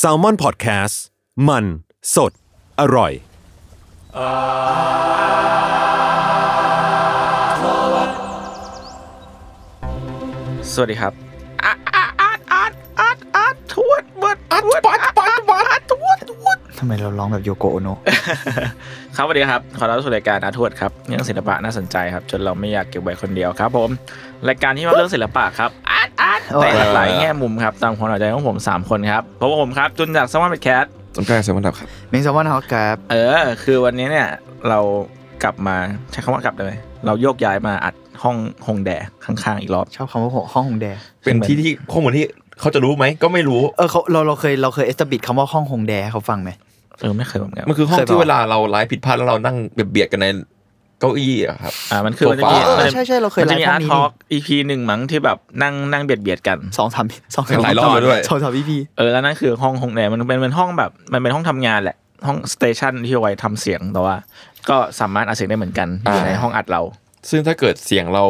S a l ม o n PODCAST มัน สด อร่อย สวัสดีครับอาร์ตอาร์ตอาร์ตอาร์ตอาร์ตอาร์ตทวดเบิดอาร์ตปัดปัดปัดทวด ทวดทำไมเราร้องแบบโยโกโอโนะครับสวัสดีครับ ขอต้อนรับสู่รายการอาร์ตทวดครับเรื่องศิลปะน่าสนใจครับ จนเราไม่อยากเก็บไว้คนเดียวครับ ผม รายการที่มาเรื่องศิลปะครับอาร์ตอาร์ตแต่หลากหลายแง่มุมครับตามความเข้าใจของผมสามคนครับเพราะว่าผมครับจุนจากสมาร์ทแคสต้นกล้าเซมันดับครับเมงซอมวันฮอกครับเออ คือวันนี้เนี่ยเรากลับมาใช้คำว่ากลับได้ไหมเราโยกย้ายมาอัดห้องฮงแดข้างๆอีกรอบชอบคำว่าห้องหงแดเป็นที่ที่ข้อมูลที่เขาจะรู้ไหมก็ไม่รู้ เออเขาเราเราเคยเราเคยเอสตบิดคำว่าห้องหงแดให้เขาฟังไหม เออไม่เคยเหมือนกันมันคือห้องเคยที่บอกเวลาเราไลฟ์ผิดพลาดแล้วเรานั่งเบียดๆกันในเก้าอี้อะครับ อ่ามันคือมันจะมีโซฟามันจะใช่ใช่เราเคยมันจะมีไลฟ์อาร์ตห้ทองนี้อล์ก EP หนึ่งมั้งที่แบบนั่งนั่งเบียดเบียดกันสองสามสองสามหลายรอบแล้วด้วยสองสามพี่พี่เออแล้วนั่นคือห้องห้องแหนมันเป็นเป็นห้องแบบมันเป็นห้องทำงานแหละ ห้องสเตชันที่เอาไว้ทำเสียงแต่ว่า ก็สามารถอัดเสียงได้เหมือนกันอยู่ในห้องอัดเรา ซึ่งถ้าเกิดเสียงเรา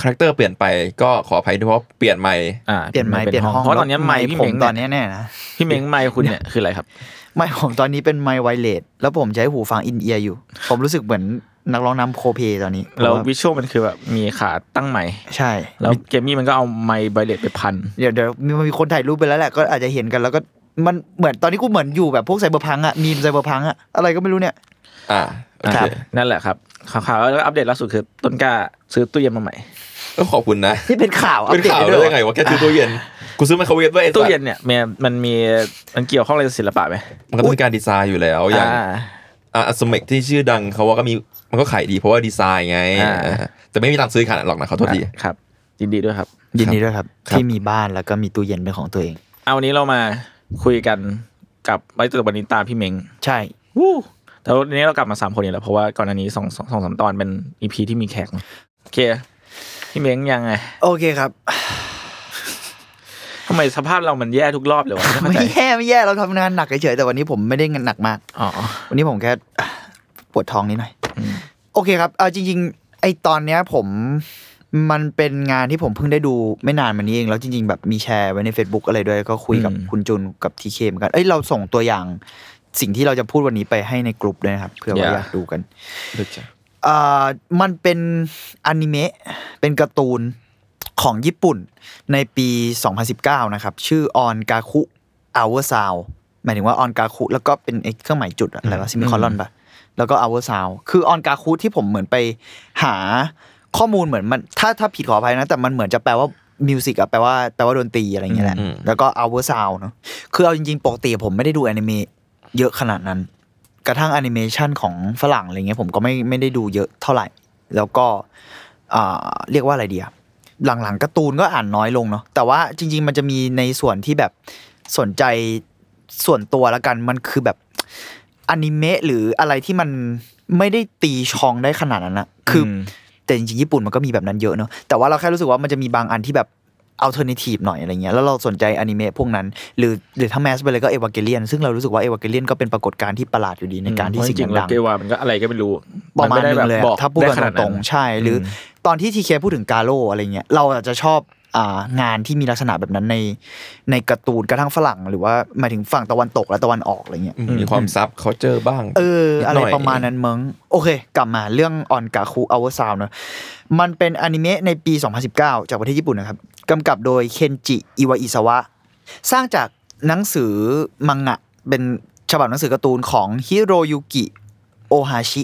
คาแรคเตอร์เปลี่ยนไปก็ขออภัยด้วยเพราะเปลี่ยนใหม่อ่าเปลี่ยนไม้เปลี่ยนห้องเพราะตอนนี้ไมค์พี่ผเม้มงตอนเนี่ยนี้แน่นะพี่เม้งไมค์คุณเนี่ยคืออะไรครับ ไมค์ของตอนนี้เป็นไมค์ไวเลสแล้วผมใช้หูฟังอินเอียร์อยู่ ผมรู้สึกเหมือนนักร้องนำโคเพตอนนี้แล้วเพราะาวิชวลมันคือแบบมีขาตั้งใหม่ใช่ แล้วเกมมี่มันก็เอาไมค์ไบเลตไปพัน เดี๋ยวเดี๋ยวมีมีคนถ่ายรูปไปแล้วแหละก็อาจจะเห็นกันแล้วก็มันเหมือนตอนนี้กูเหมือนอยู่แบบพวกไซเบอร์พังอะมีมไซเบอร์พังอะอะไรก็ไม่รู้เนี่ย อ่าโอเคครับนั่นแหละครับข่าวๆแล้วอัปเดตล่าสุดคือต้นกล้าซื้อตู้เย็นมาใหม่ก็ขอบคุณนะนี่เป็นข่าวอัปเป็นเดตข่าวด้ได้วยยังไงวะแค่ซื้อตู้เย็น กูซื้อไมโครเวฟด้วยไอ้สัตว์ตู้เย็นเนี่ยมันมันมีมันเกี่ยวข้องอะไรกับศิลปะไหมมันก็ต้องมีการดีไซน์อยู่แล้วอย่างอ่า อะสมักที่ชื่อดังเขาว่าก็มีมันก็ขายดีเพราะว่าดีไซน์ไงอ่า เออแต่ไม่มีตังค์ซื้อขนาดนั้นหรอกนะขอโทษที ครับยินดีด้วยครับ ยินดีด้วยครับ ครับ ที่มีบ้านแล้วก็มีตู้เย็นเป็นของตัวเอง เอาวันนี้เรามาคุยกันกับไว้ตัววันนี้ตามพี่เม้งใช่ วู้แต่วันนี้เรากลับมาสามคนนี่แหละเพราะว่าก่อนหน้านี้สองสองสองสามตอนเป็นอีพีที่มีแขกโอเคพี่เม้งยังไง โอเคครับ ทำไมสภาพเรามันแย่ทุกรอบเลยวะไม่เข้าไม่ใจแย่ไม่แย่เราทำงานหนักเฉยๆแต่วันนี้ผมไม่ได้งานหนักมากอ๋อวันนี้ผมแค่อะปวดท้องนิดหน่อยอืมโอเคครับเอาจริง ๆ ไอตอนเนี้ยผมมันเป็นงานที่ผมเพิ่งได้ดูไม่นานมานี้เอง แล้วจริง ๆ แบบมีแชร์ไว้ใน Facebook อะไรด้วย ก็คุยกับคุณจุนกับทีเคเหมือนกันเอ้ยเราส่งตัวอย่างสิ่งที่เราจะพูดวันนี้ไปให้ในกลุ่มด้วยนะครับเพื่อว่าอยากดูกันเอ่อมันเป็นอนิเมะเป็นการ์ตูน ของญี่ปุ่นในปี 2019 นะครับ ชื่อออนกาคุอ o เวอร์ซาวหมายถึงว่าออนกาคุแล้วก็เป็นไอ้เครื่องหมายจุดอะอะไรวะ semicolon ปะแล้วก็อ o เวอร์ซาวคือออนกาคุที่ผมเหมือนไปหาข้อมูลเหมือนมันถ้าถ้าผิดขออภัยนะ แต่มันเหมือนจะแปลว่า music อะแปลว่าแปลว่าดนตรีอะไรอย่างเงี้ยแหละอืมแล้วก็อ o เวอร์ซาวเนาะคือเอาจริงๆ ปกติผมไม่ได้ดูอนิเมะเยอะขนาดนั้น กระทั่งแอนิเมชันของฝรั่งอะไรเงี้ยผมก็ไม่ไม่ได้ดูเยอะเท่าไหร่ แล้วก็อ่าเรียกว่าอะไรดีอะ หลังๆการ์ตูนก็อ่านน้อยลงเนาะแต่ว่าจริง ๆ มันจะมีในส่วนที่แบบสนใจส่วนตัวแล้วกันมันคือแบบอนิเมะหรืออะไรที่มันไม่ได้ตีชองได้ขนาดนั้นนะคืออมแต่จริงๆญี่ปุ่นมันก็มีแบบนั้นเยอะเนาะแต่ว่าเราแค่รู้สึกว่ามันจะมีบางอันที่แบบ alternative หน่อยอะไรเงี้ยแล้วเราสนใจอนิเมะพวกนั้น หรือหรือถ้าแมสไปเลยก็เอวาเกเลียนซึ่งเรารู้สึกว่าเอวาเกเลียนก็เป็นปรากฏการณ์ที่ประหลาดอยู่ดีในการที่เพะสิ่งจริงๆแล้ดัวงเกวามันก็อะไรก็ไม่รู้ๆประมาณนไได้นึงเลยบออะกถ้าพูดได้กันขนาดตนั้รนงๆใช่ หรืออตอนที่ทีเคพูดถึงกาโลอะไรเงี้ยเราอาจจะชอบอ่า งานที่มีลักษณะแบบนั้นในในการ์ตูนกระทั่งฝรั่ง หรือว่าหมายถึงฝั่งตะวันตกและตะวันออกอะไรเงี้ยมีความซับเขาเจอบ้าง เออนิดอะหไรน่อยประมาณนั้นมั้งโอเค กลับมาเรื่องออนกาคุอเวอร์ซาวเนอะมันเป็นอนิเมะในปี 2019 จากประเทศญี่ปุ่นนะครับกำกับโดยเคนจิอิวาอิซาวะสร้างจากหนังสือมังงะเป็นฉบับหนังสือการ์ตูนของฮิโรยุกิโอฮาชิ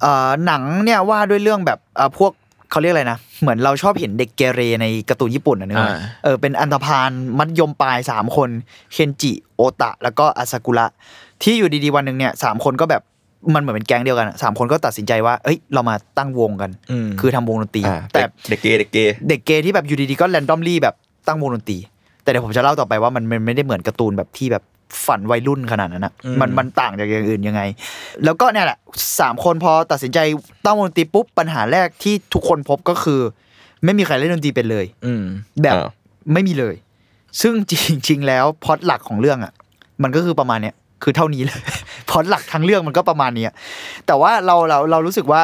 เอ่อหนังเนี่ยว่าด้วยเรื่องแบบเอ่อพวก เขาเรียกอะไรนะ เหมือนเราชอบเห็นเด็กเกเรในการ์ตูนญี่ปุ่นอะเนกอะอ่าเออเป็นอันธพาลมัธยมปลายสามคนเคนจิโอตะ แล้วก็อาซากุระ ที่อยู่ดีๆวันหนึ่งเนี่ยสามคนก็แบบมันเหมือนเป็นแก๊งเดียวกันอะสามคนก็ตัดสินใจว่า เอ้ย เรามาตั้งวงกันอืมคือทำวงดนตรีอ่าแต่เด็กเกเด็กเกเด็กเกที่แบบอยู่ดีๆก็ randomly แบบตั้งวงดนตรี แต่เดี๋ยวผมจะเล่าต่อไปว่ามันมันไม่ได้เหมือนการ์ตูนแบบที่แบบ ฝันวัยรุ่นขนาดนั้นนะอืมมันมันต่างจากอย่างอื่นยังไง แล้วก็เนี่ยแหละสามคนพอตัดสินใจตั้งวงดนตรีปุ๊บปัญหาแรกที่ทุกคนพบก็คือ ไม่มีใครเล่นดนตรีเป็นเลย อืมแบบอ่าไม่มีเลย ซึ่งจริง ๆ แล้วพล็อตหลักของเรื่องอะ มันก็คือประมาณเนี้ยคือเท่านี้เลยพล็อตหลักทั้งเรื่องมันก็ประมาณเนี้ยแต่ว่าเราเราเรารู้สึกว่า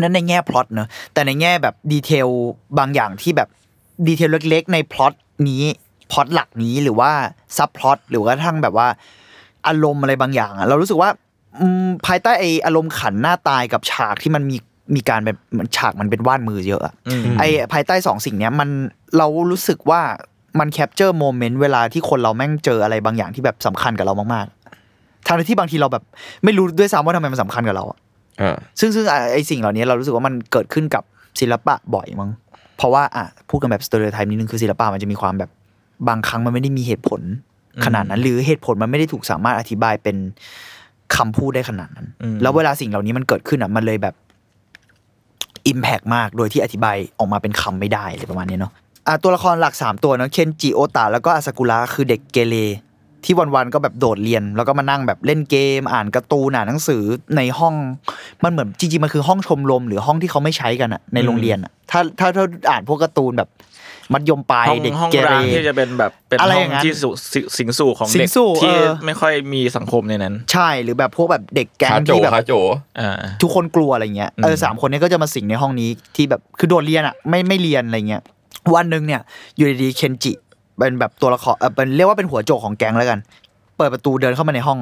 นั้นในแง่พล็อตเนอะแต่ในแง่แบบ detail บางอย่างที่แบบ detail เล็ก ๆ ในพล็อตนี้ พล็อตหลักนี้หรือว่า subplot หรือว่าทั้งแบบว่า อารมณ์อะไรบางอย่างอะเรารู้สึกว่าอืมภายใต้ไออารมณ์ขันหน้าตายกับฉากที่มันมีมีการแบบมันฉากมันเป็นวาดมือเยอะอะอืมไอภายใต้สองสิ่งเนี้ยมันเรารู้สึกว่ามัน capture moment เวลาที่คนเราแม่งเจออะไรบางอย่างที่แบบสำคัญกับเรามากๆทางที่บางทีเราแบบไม่รู้ด้วยซ้ำว่าทำไมมันสำคัญกับเราอะอ่าซึ่งซึ่งอะไอสิ่งเหล่านี้เรารู้สึกว่ามันเกิดขึ้นกับศิลปะบ่อยมั้งเพราะว่าอะพูดกันแบบสเตอริโอไทป์นิดนึงคือศิลปะมันจะมีความแบบ บางครั้งมันไม่ได้มีเหตุผลขนาดนั้น หรือเหตุผลมันไม่ได้ถูกสามารถอธิบายเป็นคำพูดได้ขนาดนั้นอืมแล้วเวลาสิ่งเหล่านี้มันเกิดขึ้นอะมันเลยแบบอิมแพกมาก โดยที่อธิบายออกมาเป็นคำไม่ได้อะไรประมาณนี้เนาะอะตัวละครหลักสามตัวเนาะเคนจิโอตะแล้วก็อาซากุระคือเด็กเกเรที่วันๆก็แบบโดดเรียน แล้วก็มานั่งแบบเล่นเกม อ่านการ์ตูนอ่านหนังสือในห้องมันเหมือนจริงๆมันคือห้องชมรมหรือห้องที่เขาไม่ใช้กันอะในโรงเรียนอะถ้าถ้าถ้าอ่านพวกการ์ตูนแบบ มัธยมปลายห้องเด็กห้องเกเรร้างที่จะเป็นแบบเป็นอะไรห้ออย่างนั้นที่สุสิสิงสู่ของสิงเด็กสู่ที่เออไม่ค่อยมีสังคมในนั้น ใช่หรือแบบพวกแบบเด็กแก๊งคาโจที่แบบคาโจอ่าทุกคนกลัวอะไรเงี้ยเอออืมสามคนนี้ก็จะมาสิงในห้องนี้ที่แบบคือโดดเรียนอะไม่ไม่เรียนอะไรเงี้ยวันหนึ่งเนี่ยอยู่ดีๆเคนจิเป็นแบบตัวละครเออเป็นเรียกว่าเป็นหัวโจกของแก๊งแล้วกัน เปิดประตูเดินเข้ามาในห้อง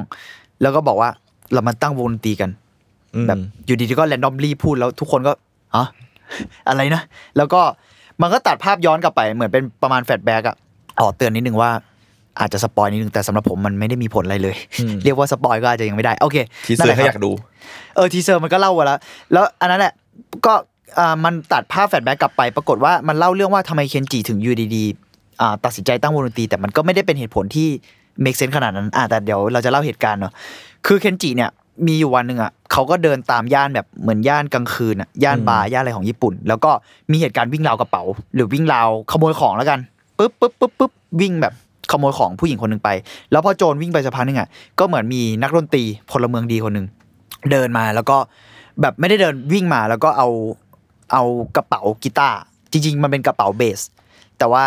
แล้วก็บอกว่าเรามาตั้งวงดนตรีกันอืมแบบอยู่ดีๆก็ randomly พูดแล้วทุกคนก็ฮะอะไรนะ แล้วก็ มันก็ตัดภาพย้อนกลับไปเหมือนเป็นประมาณ flashback อะอ๋อเตือนนิดนึงว่า อาจจะ spoil นิดนึงแต่สำหรับผมมันไม่ได้มีผลอะไรเลยอืมเรียกว่า spoil ก็อาจจะยังไม่ได้โอเค teaser นั่นแหร์ละให้คนอรับยากดูเออ teaser มันก็เล่าไว้แล้วแล้วอันนั้นแหละก็อ่ามันตัดภาพแฟลชแบ็กกลับไปปรากฏว่ามันเล่าเรื่องว่าทำไมเคนจิถึงอยูดีๆอ่าตัดสินใจตั้งวงดนตรีแต่มันก็ไม่ได้เป็นเหตุผลที่ make sense ขนาดนั้นอ่าแต่เดี๋ยวเราจะเล่าเหตุการณ์เนาะคือเคนจิเนี่ย มีอยู่วันหนึ่งอะเขาก็เดินตามย่านแบบเหมือนย่านกลางคืนอะย่านบาร์ย่านอะไรของญี่ปุ่น แล้วก็มีเหตุการณ์วิ่งราวกระเป๋า หรือวิ่งราวขโมยของแล้วกันปุ๊บปุ๊บปุ๊บปุ๊บวิ่งแบบขโมยของผู้หญิงคนหนึ่งไป แล้วพอโจรวิ่งไปสักพักหนึงอะก็เหมือนมีนักดนตรีพลเมืองดีคนหนึ่งเดินมาแล้วก็แบบไม่ได้เดินวิ่งมาแล้วก็เอาเอากระเป๋ากีตาร์จริง ๆ มันเป็นกระเป๋าเบส แต่ว่า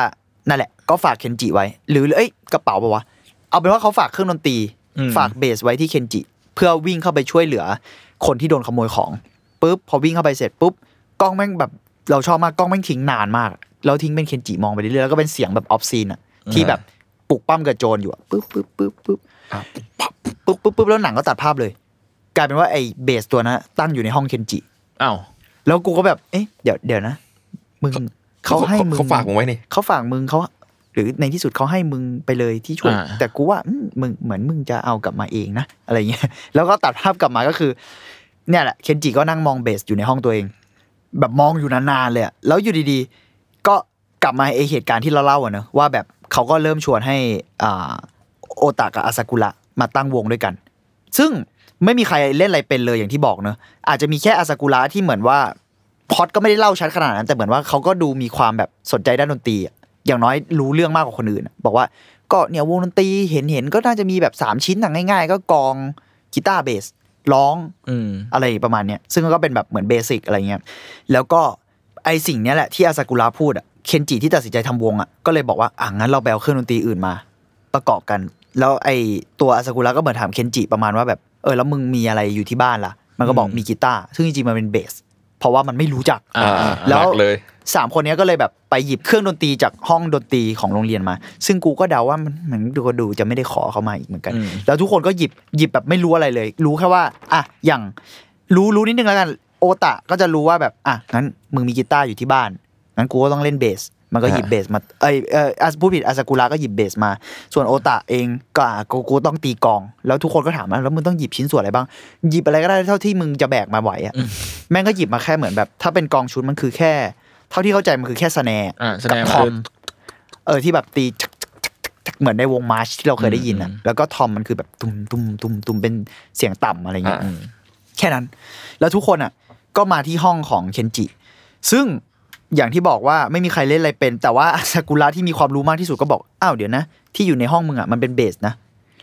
นั่นแหละก็ฝากเคนจิไว้ หรือเอ้ยกระเป๋าปะวะเอาเป็นว่าเขาฝากเครื่องดนตรีอืมฝากเบสไว้ที่เคนจิ เพื่อวิ่งเข้าไปช่วยเหลือ คนที่โดนขโมยของปุ๊บพอวิ่งเข้าไปเสร็จปุ๊บกล้องแม่งแบบเราชอบมากกล้องแม่งทิ้งนานมาก แล้วทิ้งเป็นเคนจิมองไปเรื่อยๆแล้วก็เป็นเสียงแบบ off-scene อะที่แบบปลุกปั้มกับโจรอยู่อะปุ๊บปุ๊บปุ๊บปุ๊บอะปุ๊บปุ๊บปุ๊บแล้วหนังก็ตัดภาพเลย กลายเป็นว่าไอ้เบสตัวนั้นตั้งอยู่ในห้องเคนจิอ้าวแล้วกูก็แบบเอ๊ะเดี๋ยวเดี๋ยวนะมึงเขาให้มึงเขาฝากมึงไว้นี่เขาฝากมึงเขา หรือในที่สุดเขาให้มึงไปเลยที่ช่วยอ่าแต่กูว่าอืมมึงเหมือนมึงจะเอากลับมาเองนะอะไรเงี้ยแล้วก็ตัดภาพกลับมาก็คือ เนี่ยแหละเคนจิก็นั่งมองเบสอยู่ในห้องตัวเอง แบบมองอยู่นานๆเลยอะแล้วอยู่ดีๆ ก็กลับมาไอเหตุการณ์ที่เราเล่าอะเนอะว่าแบบเขาก็เริ่มชวนให้อ่าโอตะกับอาซากุระมาตั้งวงด้วยกัน ซึ่งไม่มีใครเล่นอะไรเป็นเลยอย่างที่บอกเนอะอาจจะมีแค่อาซากุระที่เหมือนว่าพล็อดก็ไม่ได้เล่าชัดขนาดนั้น แต่เหมือนว่าเขาก็ดูมีความแบบสนใจด้านดนตรี อะอย่างน้อยรู้เรื่องมากกว่าคนอื่นอะบอกว่าก็เนี่ยวงดนตรีเห็นเห็นก็น่าจะมีแบบสามชิ้นอะง่าย ๆ ก็กลองกีตาร์เบสร้องอืมอะไรประมาณเนี้ยซึ่งก็เป็นแบบเหมือนเบสิกอะไรเงี้ยแล้วก็ไอสิ่งเนี้ยแหละที่อาซากุระพูดอะเคนจิที่ตัดสินใจทำวงอะก็เลยบอกว่าอะงั้นเราไปเอาเครื่องดนตรีอื่นมา ประกอบกัน แล้วไอตัวอาซากุระก็เหมือนถามเคนจิประมาณว่าแบบเออแล้วมึงมีอะไรอยู่ที่บ้านล่ะ มันก็บอกอืมมีกีตาร์ซึ่งจริงๆมันเป็นเบส เพราะว่ามันไม่รู้จักอ่าอ่าแล้วหนักเลยสามคนเนี้ยก็เลยแบบไปหยิบเครื่องดนตรีจากห้องดนตรีของโรงเรียนมา ซึ่งกูก็เดาว่ามันเหมือนดูก็ดูจะไม่ได้ขอเขามาอีกเหมือนกันอืมแล้วทุกคนก็หยิบหยิบแบบไม่รู้อะไรเลย รู้แค่ว่าอะอย่างรู้รู้นิดนึงแล้วกัน โอตะก็จะรู้ว่าแบบอะงั้นมึงมีกีตาร์อยู่ที่บ้านงั้นกูก็ต้องเล่นเบส มันก็หยิบอ่าเบสมาเอ้ยเอออาพูดผิดอาซากุระก็หยิบเบสมา ส่วนโอตะเองก็อะกูกูต้องตีกลอง แล้วทุกคนก็ถามว่าแล้วมึงต้องหยิบชิ้นส่วนอะไรบ้างหยิบอะไรก็ได้เท่าที่มึงจะแบกมาไหวอะแม่งก็หยิบมาแค่เหมือนแบบ ถ้าเป็นกลองชุดมันคือแค่ เท่าที่เข้าใจมันคือแค่ snare อ่า snare กับทว่าอมเออที่แบบตีชักชักชักชักเหมือนในวงมาร์ชที่เราเคยได้ยินอะอืมแล้วก็ทอมมันคือแบบตุ้มตุ้มตุ้มตุ้มเป็นเสียงต่ำอะไรเงี้ยอ่าแค่นั้น แล้วทุกคนอะ ก็มาที่ห้องของเคนจิ ซึ่ง อย่างที่บอกว่าไม่มีใครเล่นอะไรเป็น แต่ว่าซากุระที่มีความรู้มากที่สุดก็บอกอ้าวเดี๋ยวนะ ที่อยู่ในห้องมึงอะมันเป็นเบสนะ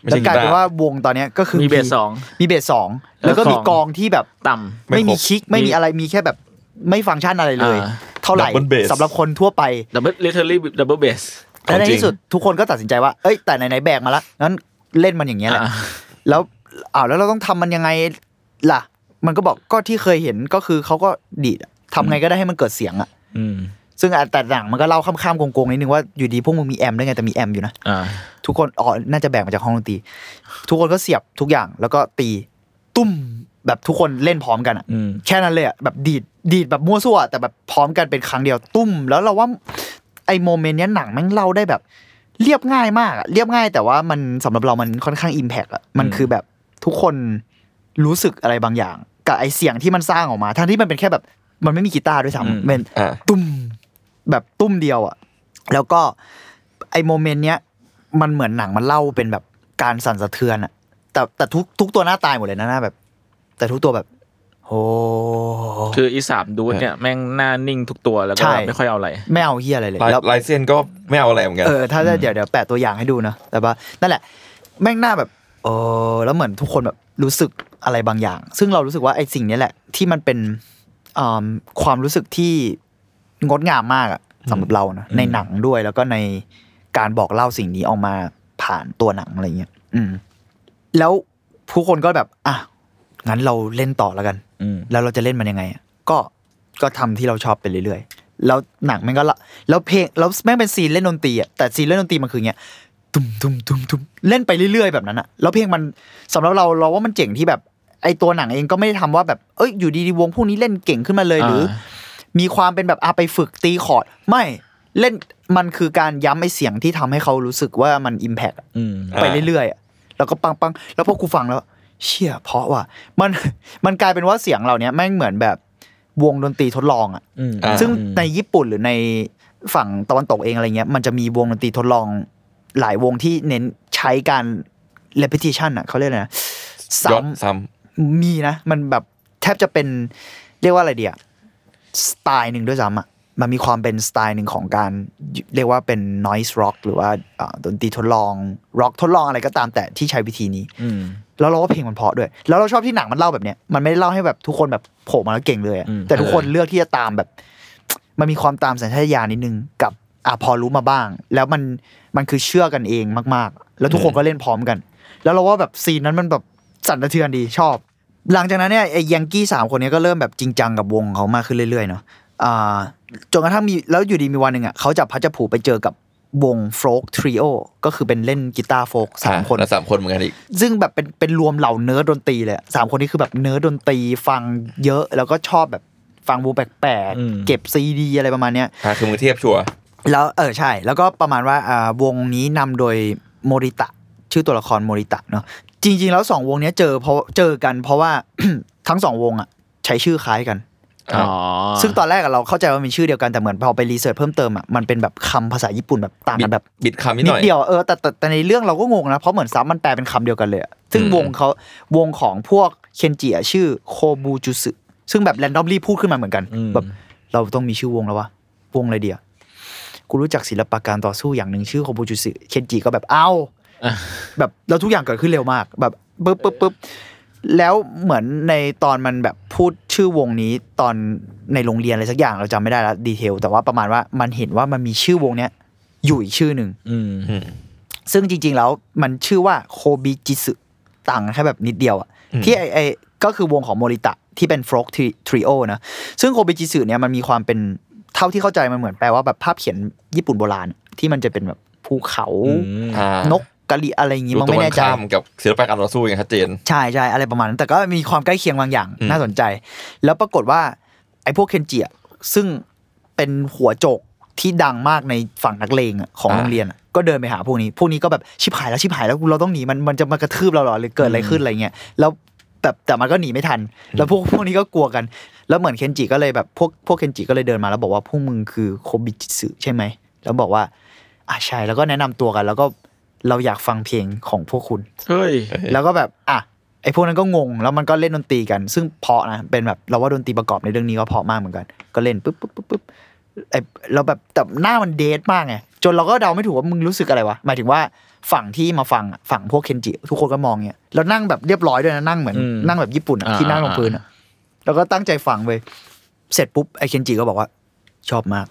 ไม่ใช่แล้วกลายเป็นกีตาร์ว่าวงตอนเนี้ยก็คือมีเบสสองมีเบสสองแล้วก็แล้วมีของกองที่แบบต่ำไม่ไม่มีครบคิกไม่มีอะไรมีแค่แบบไม่ฟังก์ชันอะไรเลยอ่าเท่าไหร่ Double bass สำหรับคนทั่วไป double literally double bass แล้วในของจริงที่สุดทุกคนก็ตัดสินใจว่าเอ้ยแต่ไหนๆแบกมาละงั้นเล่นมันอย่างเงี้ยแหละอ่าแล้วอ้าวแล้วเราต้องทำมันยังไงล่ะ มันก็บอกก็ที่เคยเห็นก็คือเขาก็ดีดอะทำไงก็ได้ให้มันเกิดเสียงอะอืม ซึ่งอะแต่หนังมันก็เล่าข้ามๆโกงๆนิดนึงว่าอยู่ดีพวกมึงมีแอมได้ไงแต่มีแอมอยู่นะอ่าทุกคนอ๋อน่าจะแบกมาจากห้องดนตรีทุกคนก็เสียบทุกอย่างแล้วก็ตีตุ้มแบบทุกคนเล่นพร้อมกันอะอืมแค่นั้นเลยอะแบบดีดดีดแบบมั่วซั่วแต่แบบพร้อมกันเป็นครั้งเดียวตุ้ม แล้วเราว่าไอ้ moment เนี้ยหนังแม่งเล่าได้แบบ เรียบง่ายมากอะเรียบง่าย แต่ว่ามันสำหรับเรามันค่อนข้าง impact อะมันคือแบบทุกคนรู้สึกอะไรบางอย่าง กับไอเสียงที่มันสร้างออกมาทั้งที่มันเป็นแค่แบบ มันไม่มีกีตาร์ด้วยอืมซ้ำเป็นอ่าตุ้มแบบตุ้มเดียวอะ แล้วก็ไอ moment เนี้ยมันเหมือนหนังมันเล่าเป็นแบบการสั่นสะเทือนอะ แต่แต่ทุกทุกตัวหน้าตายหมดเลยนะหน้าแบบ แต่ทุกตัวแบบโอ้คืออีสามดูดเนี่ยแม่งหน้านิ่งทุกตัวแล้วก็ใช่ไม่ค่อยเอาอะไร ไม่เอาเฮียอะไรเลยลายแล้วลายเส้นก็ไม่เอาอะไรเหมือนกันเออถ้าได้เดี๋ยวเดี๋ยวแปะตัวอย่างให้ดูนะแต่ว่านั่นแหละ แม่งหน้าแบบเออแล้วเหมือนทุกคนแบบรู้สึกอะไรบางอย่าง ซึ่งเรารู้สึกว่าไอ้สิ่งเนี้ยแหละ ที่มันเป็นอ่า ความรู้สึกที่งดงามมากอะสำหรับเรานะในหนังด้วย แล้วก็ในการบอกเล่าสิ่งนี้ออกมาผ่านตัวหนังอะไรเงี้ยอืม แล้วผู้คนก็แบบ อะงั้นเราเล่นต่อแล้วกันอืมแล้วเราจะเล่นมันยังไงอะก็ก็ทำที่เราชอบไปเรื่อยๆ แล้วหนังมันก็ละแล้วเพลงแล้วแม่งเป็นซีนเล่นดนตรีอะแต่ซีนเล่นดนตรีมันคืออย่างเงี้ยตุ้มตุ้มตุ้มตุ้มเล่นไปเรื่อยๆแบบนั้นอะแล้วเพลงมันสำหรับเราเราว่ามันเจ๋งที่แบบ ไอตัวหนังเองก็ไม่ได้ทำว่าแบบเอ้ยอยู่ดีๆวงพวกนี้เล่นเก่งขึ้นมาเลยหรือ มีความเป็นแบบอาไปฝึกตีคอร์ดไม่เล่นมันคือการย้ำไอเสียงที่ทำให้เขารู้สึกว่ามันอิมแพกอืมไปเรื่อยๆอะแล้วก็ปังปังๆแล้วพอกูฟังแล้ว เชี่ยเพราะว่ามันมันกลายเป็นว่าเสียงเหล่านี้แม่งเหมือนแบบวงดนตรีทดลองอะอืมอ่าซึ่งในญี่ปุ่นหรือในฝั่งตะวันตกเองอะไรเงี้ย มันจะมีวงดนตรีทดลองหลายวงที่เน้นใช้การ repetition อะเขาเรียกอะไรนะย้อนซ้ำซ้ มีนะ มันแบบแทบจะเป็นเรียกว่าอะไรเดียสไตล์หนึ่งด้วยซ้ำอะมันมีความเป็นสไตล์หนึ่งของการเรียกว่าเป็น noise rock หรือว่าอ่าดนตรีทดลอง rock ทดลองอะไรก็ตามแต่ที่ใช้วิธีนี้อืมแล้วเราว่าเพลงมันเพราะด้วย แล้วเราชอบที่หนังมันเล่าแบบเนี้ยมันไม่ได้เล่าให้แบบทุกคนแบบโผล่มาแล้วเก่งเลยอะอืมแต่ทุกคนเลือกที่จะตามแบบ มันมีความตามสัญชาตญาณนิดนึงกับอะพอรู้มาบ้าง แล้วมันมันคือเชื่อกันเองมาก ๆ แล้วทุกคนก็เล่นพร้อมกัน แล้วเราว่าแบบ scene นั้นมันแบบ สั่นสะเทือนดีชอบ หลังจากนั้นเนี่ยไอ้ยังกี้สามคนเนี้ยก็เริ่มแบบจริงจังกับวงเขามากขึ้นเรื่อยๆเนาะอ่าจนกระทั่งมีแล้วอยู่ดีมีวันหนึ่งอะเขาจับพลัดจับผลูไปเจอกับวง folk trio ก็คือเป็นเล่นกีตาร์ folk สามคนแล้วสามคนเหมือนกันอีก ซึ่งแบบเป็นเป็นรวมเหล่าเนิร์ดดนตรีเลยอะสามคนนี้คือแบบเนิร์ดดนตรีฟังเยอะแล้วก็ชอบแบบฟังวงแปลกอืมๆเก็บซีดีอะไรประมาณเนี้ยอ่าคือมือเทียบชัวร์แล้วเออใช่ แล้วก็ประมาณว่าอ่าวงนี้นำโดยโมริตะ ชื่อตัวละครโมริตะเนาะ จริง ๆ แล้วสองวงเนี้ยเจอเพราะเจอกันเพราะว่าทั้งสองวงอะ ใช้ชื่อคล้ายกันอ๋อซึ่งตอนแรกอะเราเข้าใจว่ามีชื่อเดียวกันแต่เหมือนพอไป research เพิ่มเติมอะมันเป็นแบบคำภาษาญี่ปุ่นแบบต่างบิกัดนแบบบิดคำนิดนิหดน่อยเดียวเออแต่แต่แต่ในเรื่องเราก็งงนะเพราะเหมือน sub มันแปลเป็นคำเดียวกันเลยอะซึ่งอืมวงเขาวงของพวกเคนจิอะชื่อโคบูจุสึซึ่งแบบ randomly พูดขึ้นมาเหมือนกันอืมแบบเราต้องมีชื่อวงแล้ววะวงอะไรเดียวกูรู้จักศิลปะการต่อสู้อย่างหนึ่งชื่อโคบูจุสึเคนจิก็แบบเอ้าอะ แบบแล้วทุกอย่างเกิดขึ้นเร็วมาก แบบปึ๊บปึ๊บปึ๊บแล้วเหมือนในตอนมันแบบพูดชื่อวงนี้ตอนในโรงเรียนอะไรสักอย่างเราจำไม่ได้แล้วดีเทลแต่ว่าประมาณว่ามันเห็นว่ามันมีชื่อวงเนี้ยอยู่อีกชื่อหนึ่งอืมอืมซึ่งจริง ๆ แล้วมันชื่อว่าโคบิจิสึต่างกันแค่แบบนิดเดียวอะอืมที่ไอไอก็คือวงของโมริตะที่เป็นฟลอกทริโอนะซึ่งโคบิจิสึเนี่ยมันมีความเป็นเท่าที่เข้าใจมันเหมือนแปลว่าแบบภาพเขียนญี่ปุ่นโบราณ ที่มันจะเป็นแบบภูเขาอ่านก กะลิอะไรอย่างงี้ดูมันตรงไม่กัแน่นใจข้ามกับศิลปะการต่อสู้อย่างชัดเจนใช่ใช่อะไรประมาณนั้นแต่ก็มีความใกล้เคียงบางอย่างอืมน่าสนใจ แล้วปรากฏว่าไอ้พวกเคนจิอะซึ่งเป็นหัวโจกที่ดังมากในฝั่งนักเลงอะของอ่าโรงเรียนอะก็เดินไปหาพวกนี้ พวกนี้ก็แบบชิบหายแล้วชิบหายแล้วเราต้องหนีมันมันจะมากระทืบเราเหรอหรือเกิดอะไรขึ้นอะไรเงี้ยแล้วแบบแต่มันก็หนีไม่ทัน แล้วพวกพวกนี้ก็กลัวกัน แล้วเหมือนเคนจิก็เลยแบบพวกพวกเคนจิก็เลยเดินมาแล้วบอกว่าพวกมึงคือโคบิจิสึใช่ไหมแล้วบอกว่าอ่าใช่แล้วก็แนะนำตัวกัน แล้วก็ เราอยากฟังเพลงของพวกคุณ เฮ้ย แล้วก็แบบอะไอ้พวกนั้นก็งง แล้วมันก็เล่นดนตรีกัน ซึ่งเพราะนะ เป็นแบบเราว่าดนตรีประกอบในเรื่องนี้ก็เพราะมากเหมือนกัน ก็เล่นปุ๊บปุ๊บปุ๊บปุ๊บไอ้เราแบบแต่หน้ามันเดทมากไง จนเราก็เดาไม่ถูกว่ามึงรู้สึกอะไรวะ หมายถึงว่าฝั่งที่มาฟังอะฝั่งพวกเคนจิ ทุกคนก็มองเนี่ยแล้วนั่งแบบเรียบร้อยด้วยนะ นั่งเหมือนอืมนั่งแบบญี่ปุ่นอะอ่าที่นั่งลงพื้นอะแล้วก็ตั้งใจฟังไปเสร็จปุ๊บไอ้เคนจิก็บอกว่า ชอบมาก